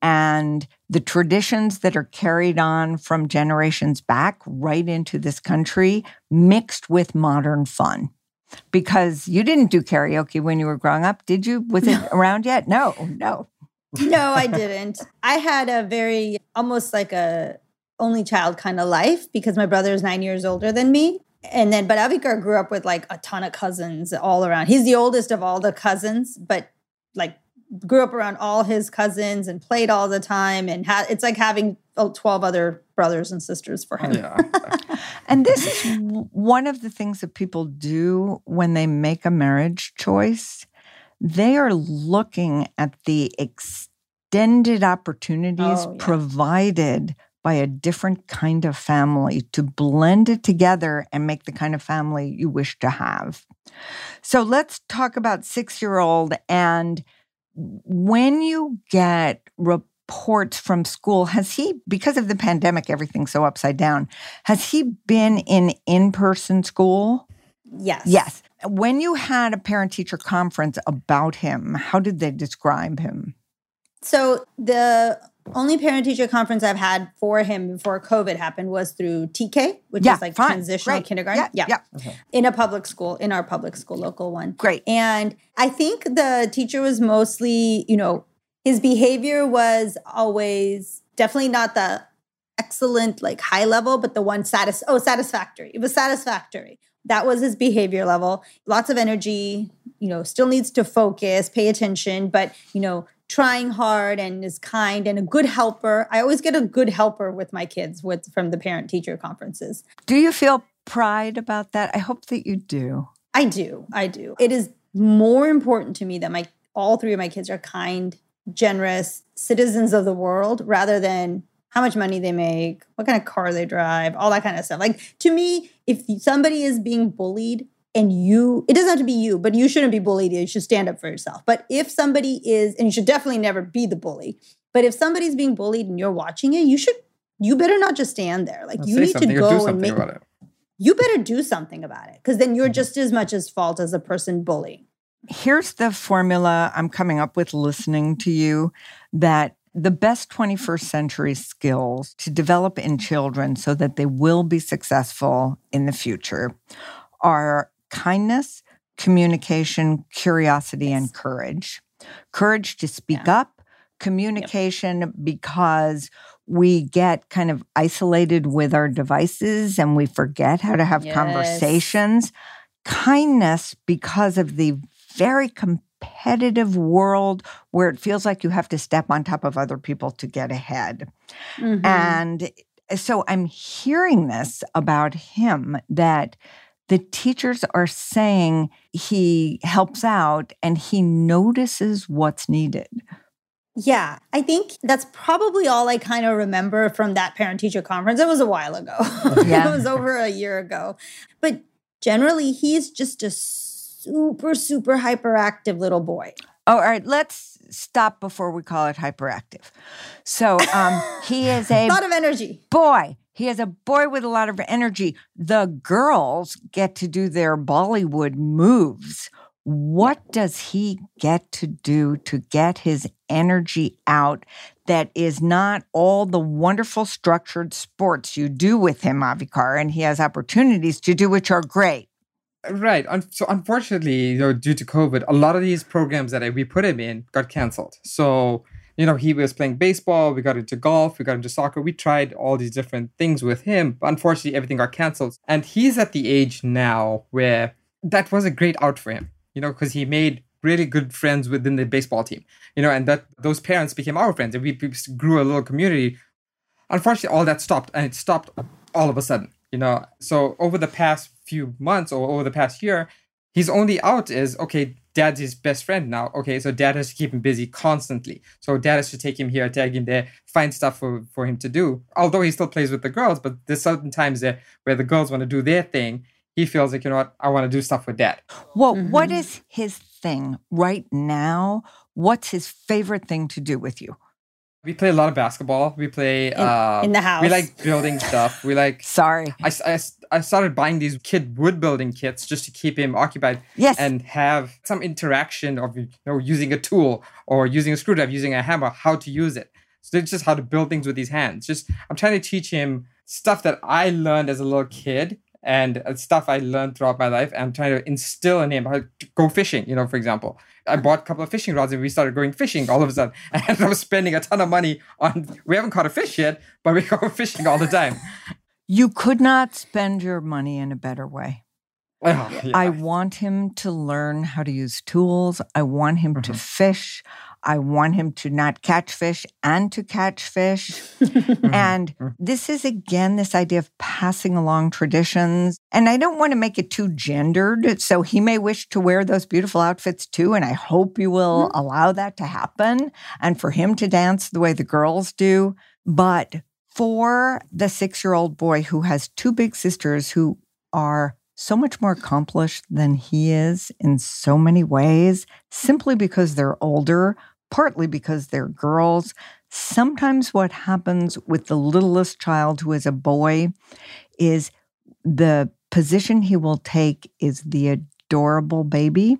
Speaker 1: and the traditions that are carried on from generations back right into this country mixed with modern fun. Because you didn't do karaoke when you were growing up did you? Was it around yet? No no.
Speaker 2: No i didn't. I had a very almost like a only child kind of life because my brother is nine years older than me and then but avikar grew up with like a ton of cousins all around he's the oldest of all the cousins but like grew up around all his cousins and played all the time and had it's like having 12 other brothers and sisters for him. Yeah.
Speaker 1: and this is one of the things that people do when they make a marriage choice. They are looking at the extended opportunities oh, yeah. provided by a different kind of family to blend it together and make the kind of family you wish to have. So let's talk about 6-year-old and when you get reports from school, has he, because of the pandemic, everything's so upside down, has he been in in person school?
Speaker 2: Yes.
Speaker 1: Yes. When you had a parent teacher conference about him, how did they describe him?
Speaker 2: So the only parent teacher conference I've had for him before COVID happened was through TK, which yeah, is like fine. transitional Great. kindergarten.
Speaker 1: Yeah. yeah. yeah.
Speaker 2: Okay. In a public school, in our public school, local one.
Speaker 1: Great.
Speaker 2: And I think the teacher was mostly, you know, his behavior was always definitely not the excellent, like high level, but the one satis oh, satisfactory. It was satisfactory. That was his behavior level. Lots of energy, you know, still needs to focus, pay attention, but you know, trying hard and is kind and a good helper. I always get a good helper with my kids with from the parent teacher conferences.
Speaker 1: Do you feel pride about that? I hope that you do.
Speaker 2: I do. I do. It is more important to me that my all three of my kids are kind, generous citizens of the world rather than how much money they make, what kind of car they drive, all that kind of stuff. Like to me, if somebody is being bullied, and you it doesn't have to be you but you shouldn't be bullied you should stand up for yourself but if somebody is and you should definitely never be the bully but if somebody's being bullied and you're watching it you should you better not just stand there like you need to go and make about it. you better do something about it because then you're mm-hmm. just as much as fault as the person bullying
Speaker 1: here's the formula i'm coming up with listening to you that the best 21st century skills to develop in children so that they will be successful in the future are kindness, communication, curiosity, yes. and courage. Courage to speak yeah. up, communication yep. because we get kind of isolated with our devices and we forget how to have yes. conversations. Kindness because of the very competitive world where it feels like you have to step on top of other people to get ahead. Mm-hmm. And so I'm hearing this about him that the teachers are saying he helps out and he notices what's needed.
Speaker 2: Yeah, I think that's probably all I kind of remember from that parent teacher conference. It was a while ago. Yeah. it was over a year ago. But generally, he's just a super, super hyperactive little boy.
Speaker 1: Oh, all right. Let's stop before we call it hyperactive. So um, he is a
Speaker 2: lot of energy
Speaker 1: boy. He is a boy with a lot of energy. The girls get to do their Bollywood moves. What does he get to do to get his energy out that is not all the wonderful structured sports you do with him, Avikar? And he has opportunities to do which are great.
Speaker 3: Right. So unfortunately, you know, due to COVID, a lot of these programs that we put him in got canceled. So you know, he was playing baseball, we got into golf, we got into soccer. We tried all these different things with him, but unfortunately, everything got canceled. And he's at the age now where that was a great out for him, you know, because he made really good friends within the baseball team, you know, and that those parents became our friends and we grew a little community. Unfortunately, all that stopped and it stopped all of a sudden, you know. So over the past few months or over the past year, his only out is okay, dad's his best friend now. Okay, so dad has to keep him busy constantly. So dad has to take him here, take him there, find stuff for, for him to do. Although he still plays with the girls, but there's certain times there where the girls want to do their thing he feels like, you know what, I want to do stuff with dad.
Speaker 1: Well, what mm-hmm. is his thing right now? What's his favorite thing to do with you?
Speaker 3: We play a lot of basketball. We play uh,
Speaker 2: in the house.
Speaker 3: We like building stuff. We like.
Speaker 1: Sorry.
Speaker 3: I, I, I started buying these kid wood building kits just to keep him occupied
Speaker 1: Yes.
Speaker 3: and have some interaction of you know using a tool or using a screwdriver, using a hammer, how to use it. So it's just how to build things with these hands. Just I'm trying to teach him stuff that I learned as a little kid and uh, stuff I learned throughout my life. I'm trying to instill in him how to go fishing. You know, for example, I bought a couple of fishing rods and we started going fishing all of a sudden. And I was spending a ton of money on. We haven't caught a fish yet, but we go fishing all the time.
Speaker 1: You could not spend your money in a better way.
Speaker 3: Oh, yeah.
Speaker 1: I want him to learn how to use tools. I want him to
Speaker 3: Mhm.
Speaker 1: fish. I want him to not catch fish and to catch fish.
Speaker 3: Mhm.
Speaker 1: And this is again this idea of passing along traditions. And I don't want to make it too gendered. So he may wish to wear those beautiful outfits too. And I hope you will allow that to happen and for him to dance the way the girls do. But for the six year old boy who has two big sisters who are so much more accomplished than he is in so many ways, simply because they're older, partly because they're girls. Sometimes what happens with the littlest child who is a boy is the position he will take is the adorable baby.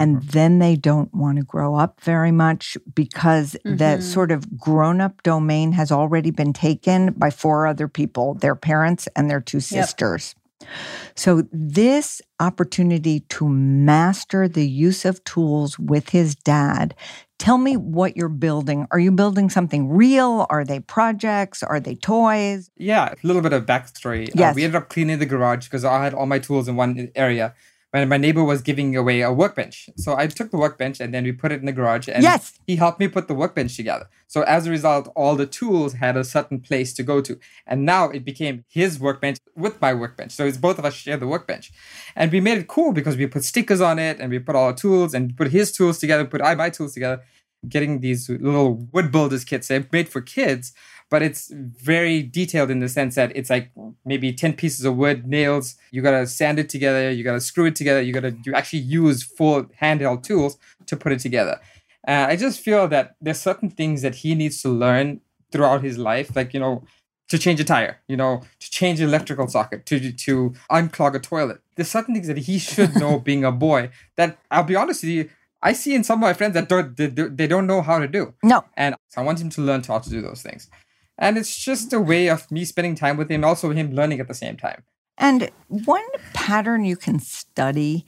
Speaker 1: And then they don't want to grow up very much because the
Speaker 2: Mhm.
Speaker 1: sort of grown up domain has already been taken by four other people their parents and their two sisters. So, this opportunity to master the use of tools with his dad. Tell me what you're building. Are you building something real? Are they projects? Are they toys?
Speaker 3: Yeah, a little bit of backstory. Uh,
Speaker 1: Yes.
Speaker 3: we ended up cleaning the garage because I had all my tools in one area. When my neighbor was giving away a workbench. So I took the workbench and then we put it in the garage and
Speaker 1: Yes.
Speaker 3: he helped me put the workbench together. So as a result, all the tools had a certain place to go to. And now it became his workbench with my workbench. So it's both of us share the workbench. And we made it cool because we put stickers on it and we put all our tools and put his tools together, put I my tools together, getting these little wood builders kits. They're made for kids, but it's very detailed in the sense that it's like maybe 10 pieces of wood, nails, you gotta sand it together, you gotta screw it together, you gotta you actually use full handheld tools to put it together. Uh, I just feel that there's certain things that he needs to learn throughout his life, like you know, to change a tire, you know, to change an electrical socket, to to unclog a toilet. There's certain things that he should know being a boy that I'll be honest with you, I see in some of my friends that don't they, they don't know how to do.
Speaker 1: No.
Speaker 3: And I want him to learn how to do those things. And it's just a way of me spending time with him, also him learning at the same time.
Speaker 1: And one pattern you can study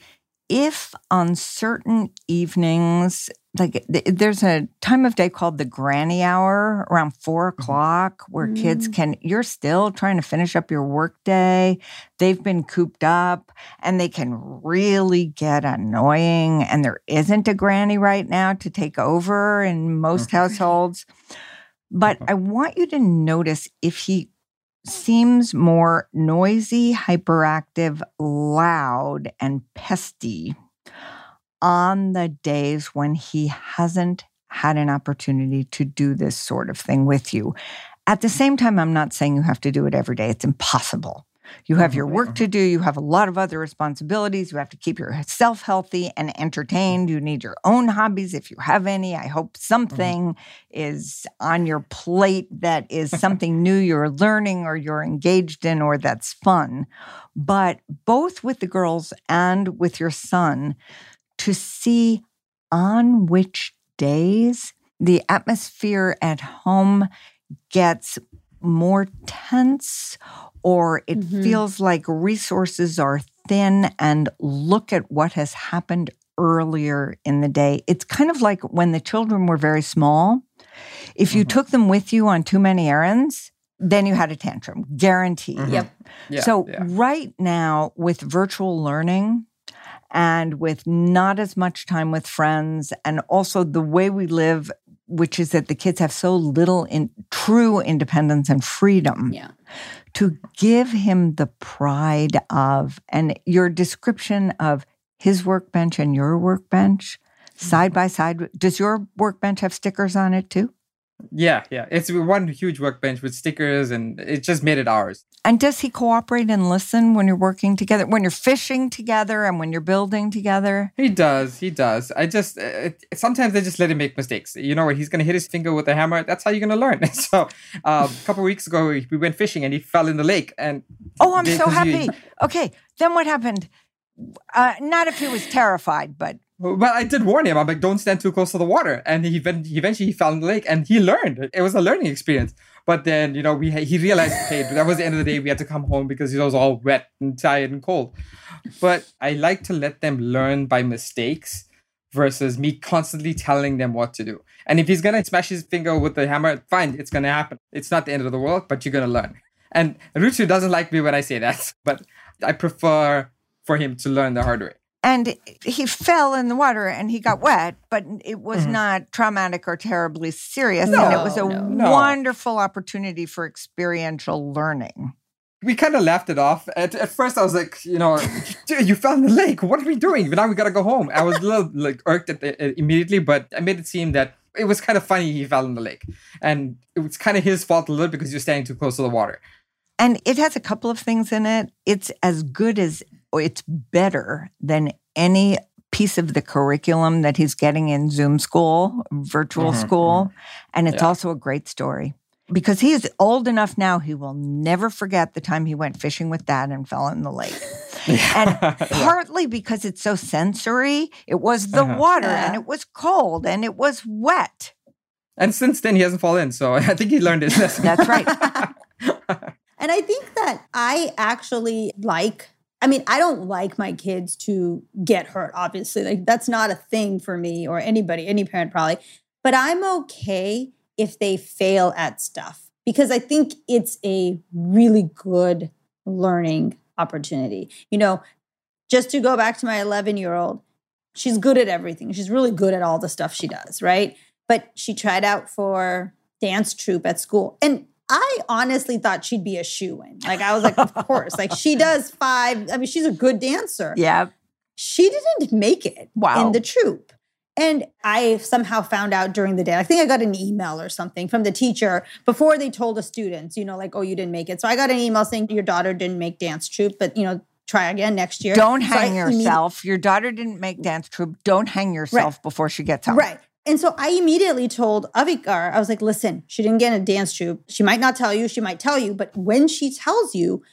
Speaker 1: if on certain evenings, like th- there's a time of day called the granny hour around four mm-hmm. o'clock where kids mm. can, you're still trying to finish up your workday. They've been cooped up and they can really get annoying. And there isn't a granny right now to take over in most households. But mm-hmm. I want you to notice if he seems more noisy, hyperactive, loud, and pesty on the days when he hasn't had an opportunity to do this sort of thing with you. At the same time, I'm not saying you have to do it every day, it's impossible. You have your mm-hmm. work to do, you have a lot of other responsibilities, you have to keep yourself healthy and entertained. You need your own hobbies if you have any. I hope mm-hmm. something is on your plate that is something new you're learning or you're engaged in or that's fun. But both with the girls and with your son, to see on which days the atmosphere at home gets more tense or it
Speaker 2: Mhm.
Speaker 1: feels like resources are thin and look at what has happened earlier in the day. It's kind of like when the children were very small. If you
Speaker 3: Mhm.
Speaker 1: took them with you on too many errands, then you had a tantrum, guaranteed.
Speaker 3: Mhm.
Speaker 2: Yep.
Speaker 3: Yeah,
Speaker 1: so,
Speaker 3: yeah.
Speaker 1: right now, with virtual learning and with not as much time with friends, and also the way we live, which is that the kids have so little in true independence and freedom,
Speaker 2: Yeah.
Speaker 1: to give him the pride of, and your description of his workbench and your workbench
Speaker 3: Mm-hmm.
Speaker 1: side by side. Does your workbench have stickers on it too?
Speaker 3: Yeah, yeah. It's one huge workbench with stickers and it just made it ours.
Speaker 1: And does he cooperate and listen when you're working together, when you're fishing together and when you're building together?
Speaker 3: He does. He does. I just, uh, sometimes I just let him make mistakes. You know, what? he's going to hit his finger with a hammer. That's how you're going to learn. so uh, a couple weeks ago, we went fishing and he fell in the lake. And
Speaker 1: Oh, I'm so happy. okay. Then what happened? Uh, not if he was terrified, but
Speaker 3: well, I did warn him. I'm like, don't stand too close to the water. And he, eventually he fell in the lake and he learned. It was a learning experience. But then, you know, we he realized, hey, that was the end of the day. We had to come home because he was all wet and tired and cold. But I like to let them learn by mistakes versus me constantly telling them what to do. And if he's gonna smash his finger with the hammer, fine, it's gonna happen. It's not the end of the world, but you're gonna learn. And Rutu doesn't like me when I say that, but I prefer for him to learn the hard way
Speaker 1: and he fell in the water and he got wet, but it was mm-hmm. not traumatic or terribly serious. No, and it was a no, wonderful opportunity for experiential learning.
Speaker 3: We kind of laughed it off. At, at first, I was like, you know, you fell in the lake. What are we doing? But now we got to go home. I was a little like irked at the, immediately, but I made it seem that it was kind of funny he fell in the lake. And it was kind of his fault a little because you're standing too close to the water.
Speaker 1: And it has a couple of things in it. It's as good as it's better than any piece of the curriculum that he's getting in Zoom school, virtual mm-hmm, school. Mm-hmm. And it's yeah. also a great story because he is old enough now, he will never forget the time he went fishing with dad and fell in the lake. and partly because it's so sensory, it was the uh-huh. water yeah. and it was cold and it was wet.
Speaker 3: And since then, he hasn't fallen. So I think he learned his lesson.
Speaker 1: That's right.
Speaker 2: and I think that I actually like I mean, I don't like my kids to get hurt, obviously. Like, that's not a thing for me or anybody, any parent probably. But I'm okay if they fail at stuff because I think it's a really good learning opportunity. You know, just to go back to my 11 year old, she's good at everything. She's really good at all the stuff she does, right? But she tried out for dance troupe at school. And I honestly thought she'd be a shoe in. Like I was like, of course. Like she does five. I mean, she's a good dancer.
Speaker 1: Yeah.
Speaker 2: She didn't make it wow. in the troupe. And I somehow found out during the day. I think I got an email or something from the teacher before they told the students, you know, like, oh, you didn't make it. So I got an email saying your daughter didn't make dance troupe, but you know, try again next year.
Speaker 1: Don't
Speaker 2: so
Speaker 1: hang I, yourself. Your daughter didn't make mm. dance troupe. Don't hang yourself right. before she gets home.
Speaker 2: Right. And so I immediately told Avikar, I was like, listen, she didn't get in a dance troupe. She might not tell you, she might tell you, but when she tells you,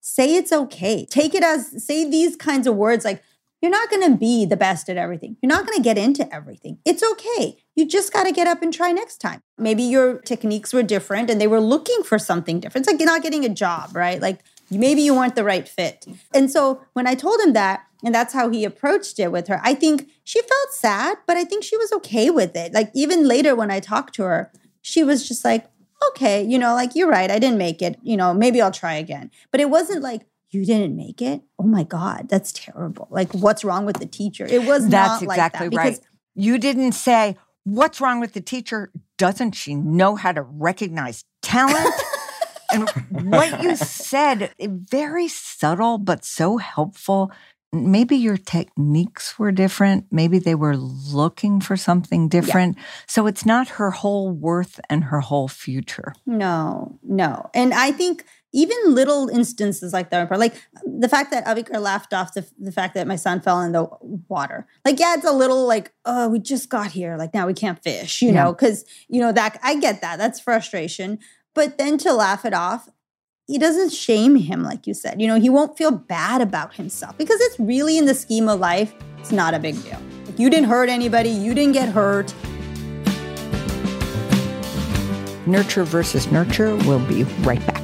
Speaker 2: say it's okay. Take it as, say these kinds of words like, you're not going to be the best at everything. You're not going to get into everything. It's okay. You just got to get up and try next time. Maybe your techniques were different and they were looking for something different. It's like you're not getting a job, right? Like maybe you weren't the right fit. And so when I told him that, and that's how he approached it with her. I think she felt sad, but I think she was okay with it. Like even later when I talked to her, she was just like, okay, you know, like you're right, I didn't make it. You know, maybe I'll try again. But it wasn't like, you didn't make it. Oh my God, that's terrible. Like, what's wrong with the teacher? It was
Speaker 1: that's
Speaker 2: not
Speaker 1: exactly
Speaker 2: like that
Speaker 1: right. You didn't say, What's wrong with the teacher? Doesn't she know how to recognize talent? and what you said, very subtle but so helpful maybe your techniques were different. Maybe they were looking for something different. Yeah. So it's not her whole worth and her whole future.
Speaker 2: No, no. And I think even little instances like that, like the fact that Avikar laughed off the, the fact that my son fell in the water. Like, yeah, it's a little like, oh, we just got here. Like now we can't fish, you yeah. know, because, you know, that I get that. That's frustration. But then to laugh it off he doesn't shame him, like you said. You know, he won't feel bad about himself because it's really in the scheme of life, it's not a big deal. Like you didn't hurt anybody, you didn't get hurt.
Speaker 1: Nurture versus nurture. We'll be right back.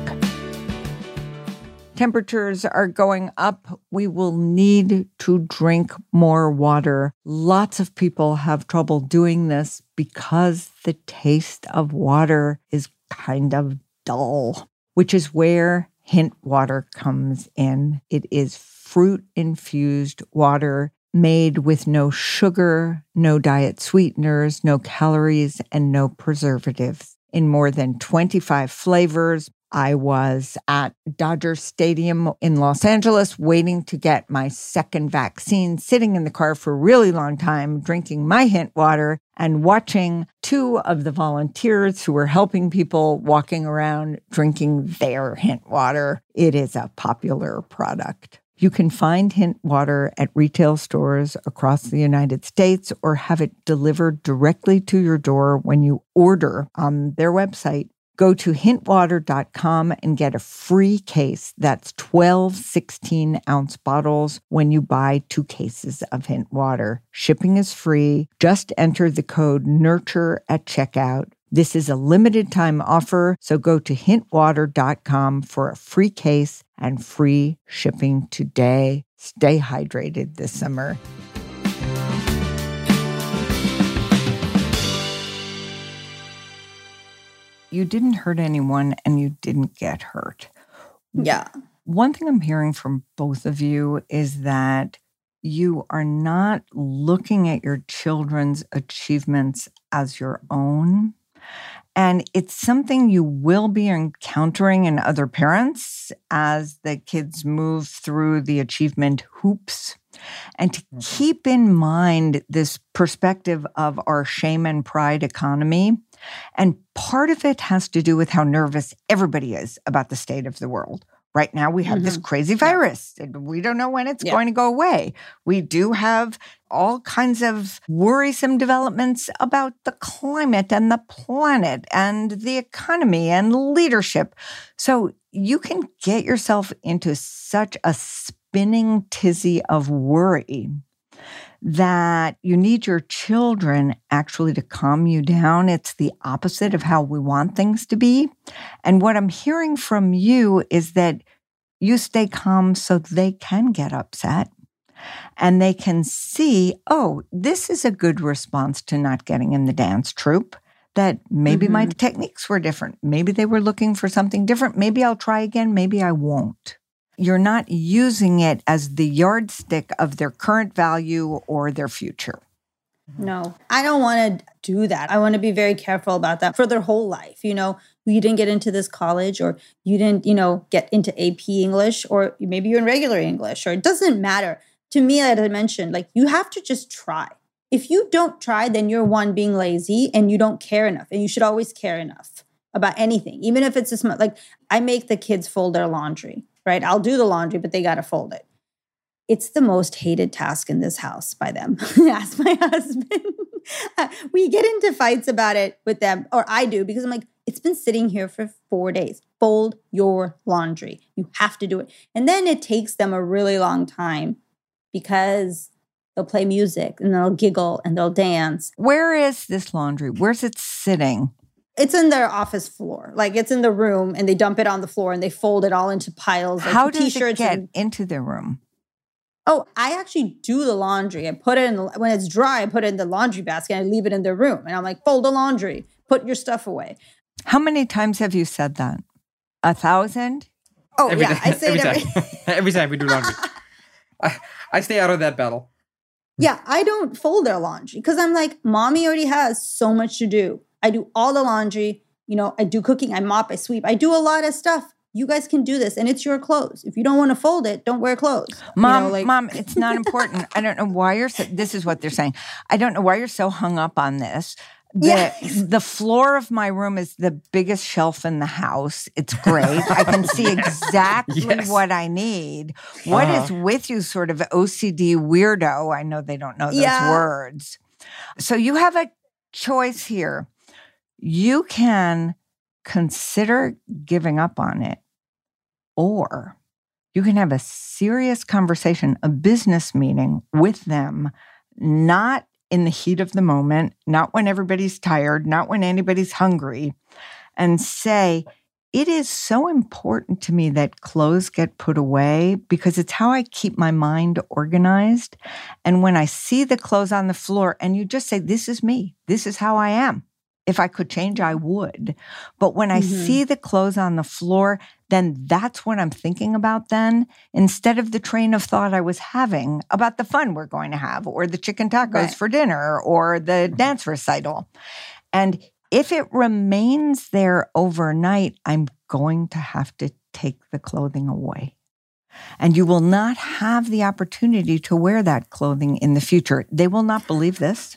Speaker 1: Temperatures are going up. We will need to drink more water. Lots of people have trouble doing this because the taste of water is kind of dull which is where hint water comes in. It is fruit infused water made with no sugar, no diet sweeteners, no calories, and no preservatives in more than 25 flavors. I was at Dodger Stadium in Los Angeles waiting to get my second vaccine, sitting in the car for a really long time, drinking my hint water and watching two of the volunteers who were helping people walking around drinking their hint water. It is a popular product. You can find Hint water at retail stores across the United States or have it delivered directly to your door when you order on their website. Go to hintwater.com and get a free case. That's 12 16 ounce bottles when you buy two cases of Hint water. Shipping is free. Just enter the code NURTURE at checkout. This is a limited time offer, so go to hintwater.com for a free case and free shipping today. Stay hydrated this summer. You didn't hurt anyone and you didn't get hurt.
Speaker 2: Yeah.
Speaker 1: One thing I'm hearing from both of you is that you are not looking at your children's achievements as your own. And it's something you will be encountering in other parents as the kids move through the achievement hoops. And to mm-hmm. keep in mind this perspective of our shame and pride economy. And part of it has to do with how nervous everybody is about the state of the world. Right now, we have mm-hmm. this crazy virus. Yeah. We don't know when it's yeah. going to go away. We do have all kinds of worrisome developments about the climate and the planet and the economy and leadership. So you can get yourself into such a spinning tizzy of worry that you need your children actually to calm you down. It's the opposite of how we want things to be. And what I'm hearing from you is that you stay calm so they can get upset and they can see, oh, this is a good response to not getting in the dance troupe. That maybe mm-hmm. my techniques were different. Maybe they were looking for something different. Maybe I'll try again. Maybe I won't you're not using it as the yardstick of their current value or their future. Mm-hmm.
Speaker 2: No, I don't want to do that. I want to be very careful about that for their whole life. You know, you didn't get into this college or you didn't, you know, get into AP English or maybe you're in regular English or it doesn't matter. To me, as I mentioned, like you have to just try. If you don't try, then you're one being lazy and you don't care enough. And you should always care enough about anything, even if it's a small, like I make the kids fold their laundry right? I'll do the laundry, but they got to fold it. It's the most hated task in this house by them. Ask my husband. we get into fights about it with them, or I do, because I'm like, it's been sitting here for four days. Fold your laundry. You have to do it. And then it takes them a really long time because they'll play music and they'll giggle and they'll dance.
Speaker 1: Where is this laundry? Where's it sitting?
Speaker 2: It's in their office floor. Like it's in the room and they dump it on the floor and they fold it all into piles. Like
Speaker 1: How does t-shirts it get and, into their room?
Speaker 2: Oh, I actually do the laundry. I put it in when it's dry. I put it in the laundry basket. and I leave it in their room, and I'm like, fold the laundry, put your stuff away.
Speaker 1: How many times have you said that? A thousand?
Speaker 2: Oh every yeah, I say every it every
Speaker 3: time. every time we do laundry. I, I stay out of that battle.
Speaker 2: Yeah, I don't fold their laundry because I'm like, mommy already has so much to do. I do all the laundry. You know, I do cooking, I mop, I sweep, I do a lot of stuff. You guys can do this, and it's your clothes. If you don't want to fold it, don't wear clothes.
Speaker 1: Mom,
Speaker 2: you know,
Speaker 1: like- mom, it's not important. I don't know why you're. So, this is what they're saying. I don't know why you're so hung up on this. The, yes. the floor of my room is the biggest shelf in the house. It's great. I can see exactly yes. what I need. What uh-huh. is with you, sort of OCD weirdo? I know they don't know those yeah. words. So you have a choice here you can consider giving up on it, or you can have a serious conversation, a business meeting with them, not in the heat of the moment, not when everybody's tired, not when anybody's hungry, and say, it is so important to me that clothes get put away because it's how I keep my mind organized. And when I see the clothes on the floor and you just say, This is me, this is how I am, if I could change, I would. But when I mm-hmm. see the clothes on the floor, then that's what I'm thinking about then, instead of the train of thought I was having about the fun we're going to have, or the chicken tacos right. for dinner, or the dance recital. And If it remains there overnight, I'm going to have to take the clothing away. And you will not have the opportunity to wear that clothing in the future. They will not believe this.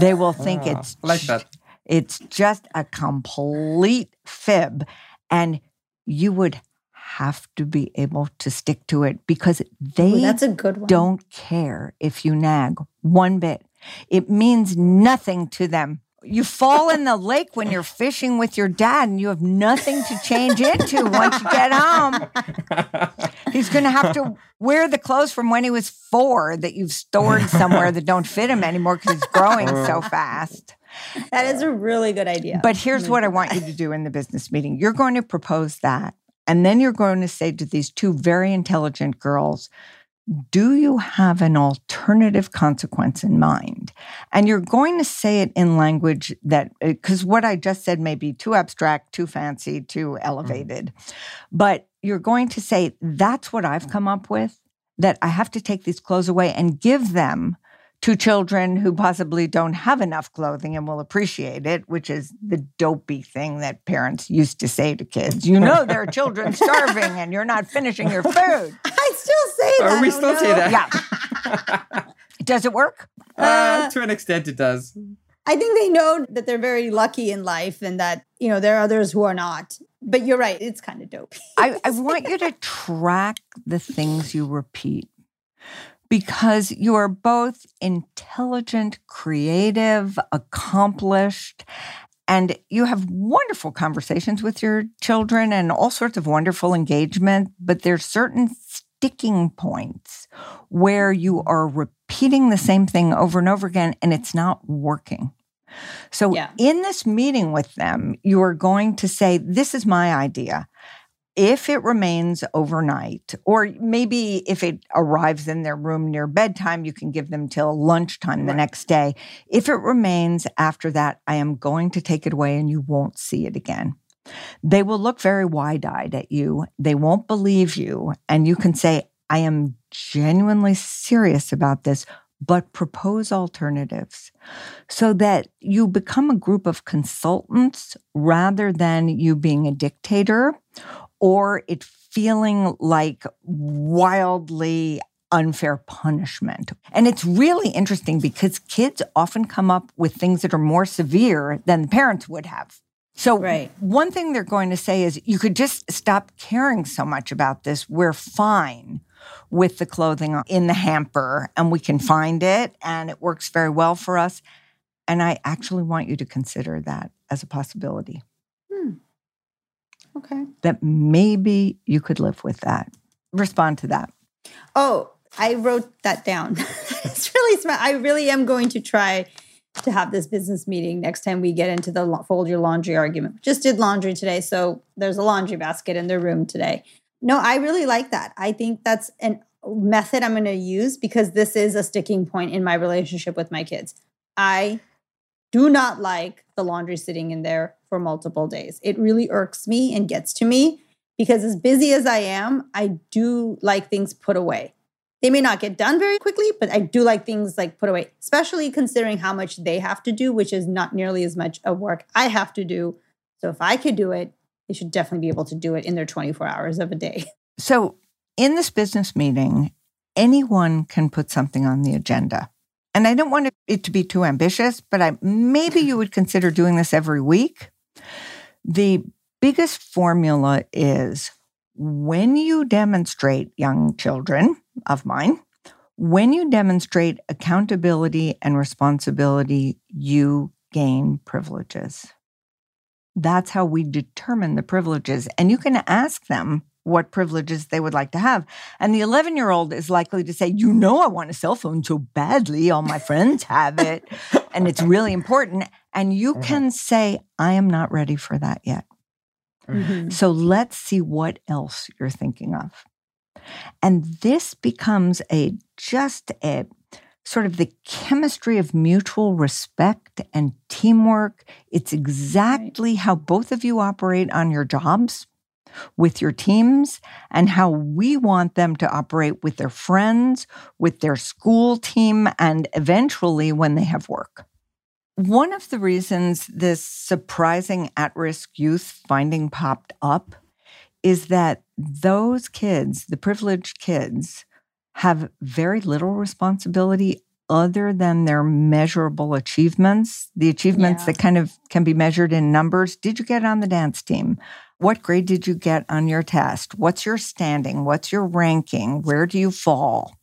Speaker 1: They will think
Speaker 3: Ah,
Speaker 1: it's
Speaker 3: like that.
Speaker 1: It's just a complete fib. And you would have to be able to stick to it because they
Speaker 2: Ooh, that's a good one.
Speaker 1: don't care if you nag one bit. It means nothing to them. You fall in the lake when you're fishing with your dad and you have nothing to change into once you get home. He's going to have to wear the clothes from when he was four that you've stored somewhere that don't fit him anymore because he's growing so fast.
Speaker 2: That is a really good idea.
Speaker 1: But here's what I mm-hmm. want you to do in the business meeting you're going to propose that. And then you're going to say to these two very intelligent girls, do you have an alternative consequence in mind? And you're going to say it in language that, uh, because what I just said may be too abstract, too fancy, too mm-hmm. elevated. But you're going to say, that's what I've come up with, that I have to take these clothes away and give them to children who possibly don't have enough clothing and will appreciate it, which is the dopey thing that parents used to say to kids. You know, there are children starving and you're not finishing your food.
Speaker 2: I still say that.
Speaker 3: we
Speaker 2: I
Speaker 3: still
Speaker 2: don't
Speaker 3: say that.
Speaker 1: Yeah. Does it work?
Speaker 3: Uh, to an extent, it does.
Speaker 2: I think they know that they're very lucky in life and that, you know, there are others who are not. But you're right, it's kind of dope.
Speaker 1: I, I want you to track the things you repeat because you are both intelligent, creative, accomplished, and you have wonderful conversations with your children and all sorts of wonderful engagement. But there's certain sticking points where you are repeating the same thing over and over again and it's not working. So,
Speaker 2: Yeah.
Speaker 1: in this meeting with them, you are going to say, This is my idea. If it remains overnight, or maybe if it arrives in their room near bedtime, you can give them till lunchtime the next day. If it remains after that, I am going to take it away and you won't see it again. They will look very wide eyed at you. They won't believe you. And you can say, I am genuinely serious about this, but propose alternatives so that you become a group of consultants rather than you being a dictator or it feeling like wildly unfair punishment. And it's really interesting because kids often come up with things that are more severe than the parents would have. So,
Speaker 2: Right.
Speaker 1: one thing they're going to say is you could just stop caring so much about this. We're fine with the clothing in the hamper and we can find it and it works very well for us. And I actually want you to consider that as a possibility
Speaker 2: Okay.
Speaker 1: that maybe you could live with that. Respond to that.
Speaker 2: Oh, I wrote that down. it's really smart. I really am going to try to have this business meeting next time we get into the fold your laundry argument. Just did laundry today, so there's a laundry basket in their room today. No, I really like that. I think that's an method I'm going to use because this is a sticking point in my relationship with my kids. I do not like the laundry sitting in there for multiple days. It really irks me and gets to me because as busy as I am, I do like things put away. They may not get done very quickly, but I do like things like put away, especially considering how much they have to do, which is not nearly as much of work I have to do. So if I could do it, they should definitely be able to do it in their 24 hours of a day.
Speaker 1: So, in this business meeting, anyone can put something on the agenda. And I don't want it to be too ambitious, but I maybe you would consider doing this every week. The biggest formula is when you demonstrate young children of mine, when you demonstrate accountability and responsibility, you gain privileges. That's how we determine the privileges. And you can ask them what privileges they would like to have. And the 11 year old is likely to say, You know, I want a cell phone so badly. All my friends have it. And it's really important. And you
Speaker 3: Mhm.
Speaker 1: can say, I am not ready for that yet. So let's see what else you're thinking of. And this becomes a just a sort of the chemistry of mutual respect and teamwork. It's exactly how both of you operate on your jobs with your teams and how we want them to operate with their friends, with their school team, and eventually when they have work. One of the reasons this surprising at risk youth finding popped up is that those kids, the privileged kids, have very little responsibility other than their measurable achievements, the achievements
Speaker 2: Yeah.
Speaker 1: that kind of can be measured in numbers. Did you get on the dance team? What grade did you get on your test? What's your standing? What's your ranking? Where do you fall?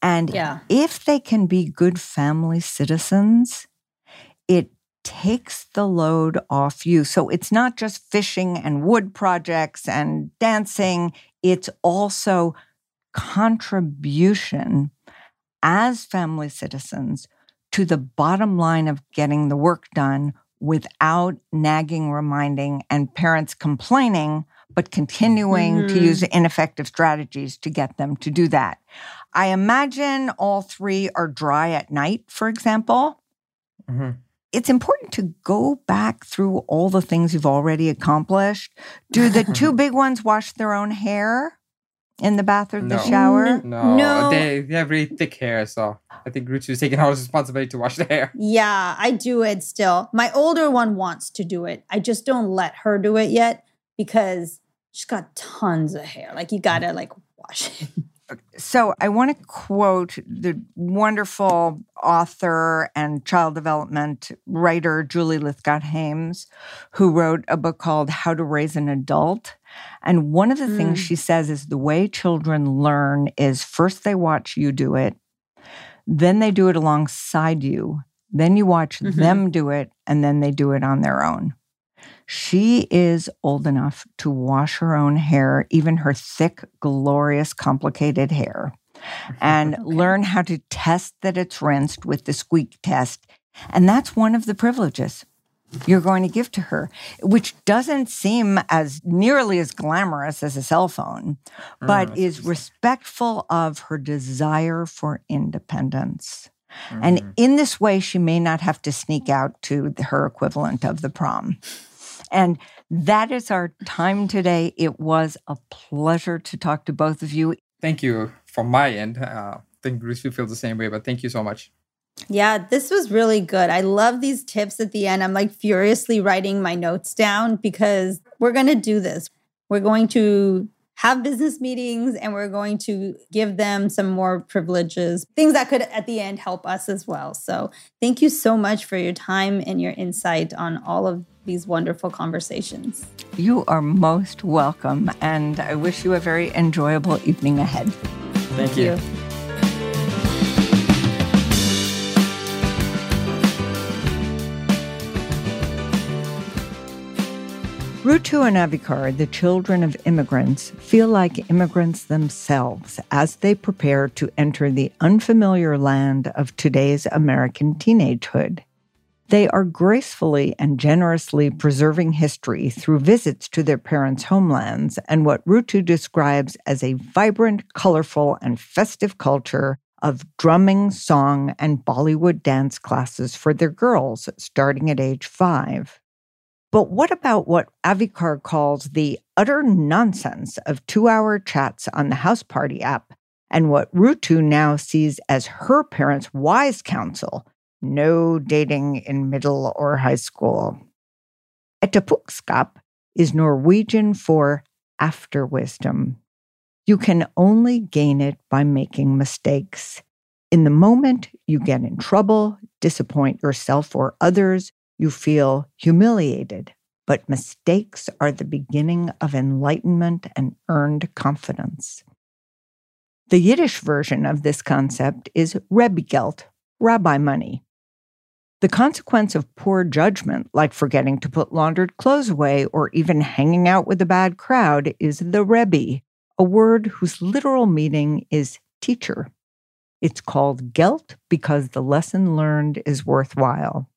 Speaker 1: And
Speaker 2: Yeah.
Speaker 1: if they can be good family citizens, it takes the load off you. So it's not just fishing and wood projects and dancing, it's also contribution as family citizens to the bottom line of getting the work done without nagging, reminding, and parents complaining, but continuing to
Speaker 2: Mhm.
Speaker 1: use ineffective strategies to get them to do that. I imagine all three are dry at night, for example.
Speaker 3: Mhm.
Speaker 1: It's important to go back through all the things you've already accomplished. Do the two big ones wash their own hair in the bath or the
Speaker 3: No.
Speaker 1: shower?
Speaker 3: No,
Speaker 2: No.
Speaker 3: They, they have really thick hair, so I think Rutu is taking all his responsibility to wash the hair.
Speaker 2: Yeah, I do it still. My older one wants to do it. I just don't let her do it yet because she's got tons of hair. Like you gotta like wash it.
Speaker 1: So I want to quote the wonderful author and child development writer Julie Lythcott-Haims, who wrote a book called How to Raise an Adult. And one of the things
Speaker 2: Mm.
Speaker 1: she says is the way children learn is first they watch you do it, then they do it alongside you, then you watch
Speaker 2: Mhm.
Speaker 1: them do it, and then they do it on their own. She is old enough to wash her own hair, even her thick, glorious, complicated hair, and
Speaker 2: Okay.
Speaker 1: learn how to test that it's rinsed with the squeak test. And that's one of the privileges you're going to give to her, which doesn't seem as nearly as glamorous as a cell phone, but
Speaker 3: Mm,
Speaker 1: is respectful of her desire for independence. And
Speaker 3: Mhm.
Speaker 1: in this way, she may not have to sneak out to the- her equivalent of the prom. And that is our time today. It was a pleasure to talk to both of you.
Speaker 3: thank you from my end. Uh, I think Bruce, you feel the same way, but thank you so much.
Speaker 2: Yeah, this was really good. I love these tips at the end. I'm like furiously writing my notes down because we're going to do this. We're going to have business meetings and we're going to give them some more privileges, things that could at the end help us as well. So, thank you so much for your time and your insight on all of these wonderful conversations.
Speaker 1: You are most welcome, and I wish you a very enjoyable evening ahead.
Speaker 3: Thank, you.
Speaker 1: Rutu and Avikar, the children of immigrants, feel like immigrants themselves as they prepare to enter the unfamiliar land of today's American teenagehood. They are gracefully and generously preserving history through visits to their parents' homelands and what Rutu describes as a vibrant, colorful, and festive culture of drumming, song, and Bollywood dance classes for their girls starting at age five. But what about what Avikar calls the utter nonsense of two hour chats on the Houseparty app and what Rutu now sees as her parents' wise counsel no dating in middle or high school? Etterpåklokskap is Norwegian for after wisdom. You can only gain it by making mistakes. In the moment you get in trouble, disappoint yourself or others, you feel humiliated. But mistakes are the beginning of enlightenment and earned confidence. The Yiddish version of this concept is Rebbe rabbi money. The consequence of poor judgment, like forgetting to put laundered clothes away or even hanging out with a bad crowd, is the Rebbe, a word whose literal meaning is teacher. It's called Gelt because the lesson learned is worthwhile.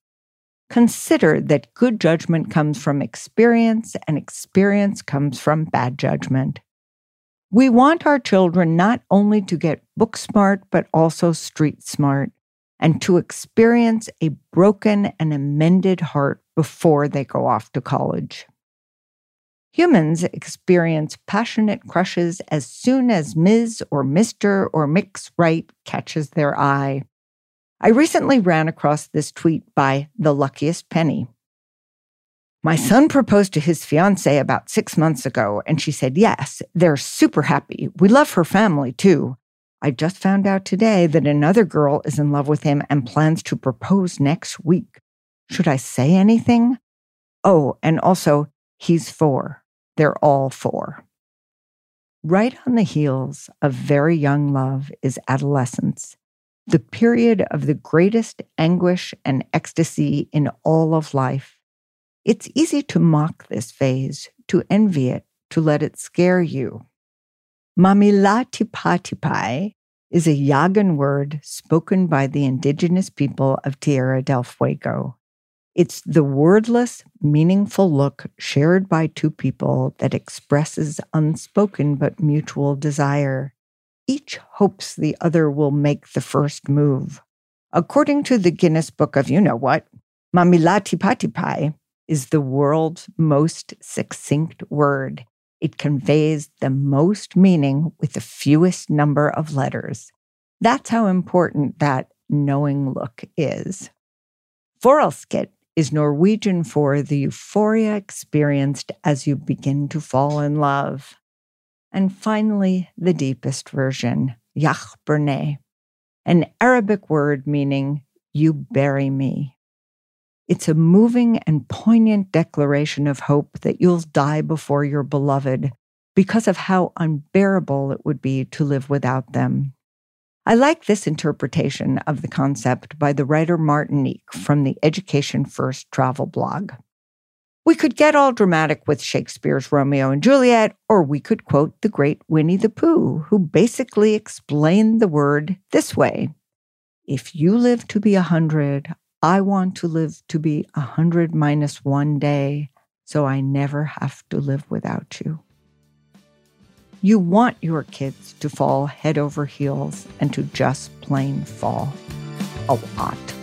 Speaker 1: Consider that good judgment comes from experience and experience comes from bad judgment. We want our children not only to get book smart, but also street smart and to experience a broken and amended heart before they go off to college. Humans experience passionate crushes as soon as Ms. or Mr. or Mix Right catches their eye. I recently ran across this tweet by The Luckiest Penny. My son proposed to his fiancee about six months ago, and she said yes. They're super happy. We love her family too. I just found out today that another girl is in love with him and plans to propose next week. Should I say anything? Oh, and also, he's four. They're all four. Right on the heels of very young love is adolescence, the period of the greatest anguish and ecstasy in all of life. It's easy to mock this phase, to envy it, to let it scare you. Mamihlapinatapai is a Yagan word spoken by the indigenous people of Tierra del Fuego. It's the wordless, meaningful look shared by two people that expresses unspoken but mutual desire. Each hopes the other will make the first move. According to the Guinness Book of You Know What, Mamihlapinatapai is the world's most succinct word. It conveys the most meaning with the fewest number of letters. That's how important that knowing look is. Forelsket is Norwegian for the euphoria experienced as you begin to fall in love. And finally, the deepest version, Ya'aburnee, an Arabic word meaning you bury me. It's a moving and poignant declaration of hope that you'll die before your beloved because of how unbearable it would be to live without them. I like this interpretation of the concept by the writer Martinique from the Education First travel blog. We could get all dramatic with Shakespeare's Romeo and Juliet, or we could quote the great Winnie the Pooh, who basically explained the word this way If you live to be a hundred, I want to live to be a hundred minus one day, so I never have to live without you. You want your kids to fall head over heels and to just plain fall a lot.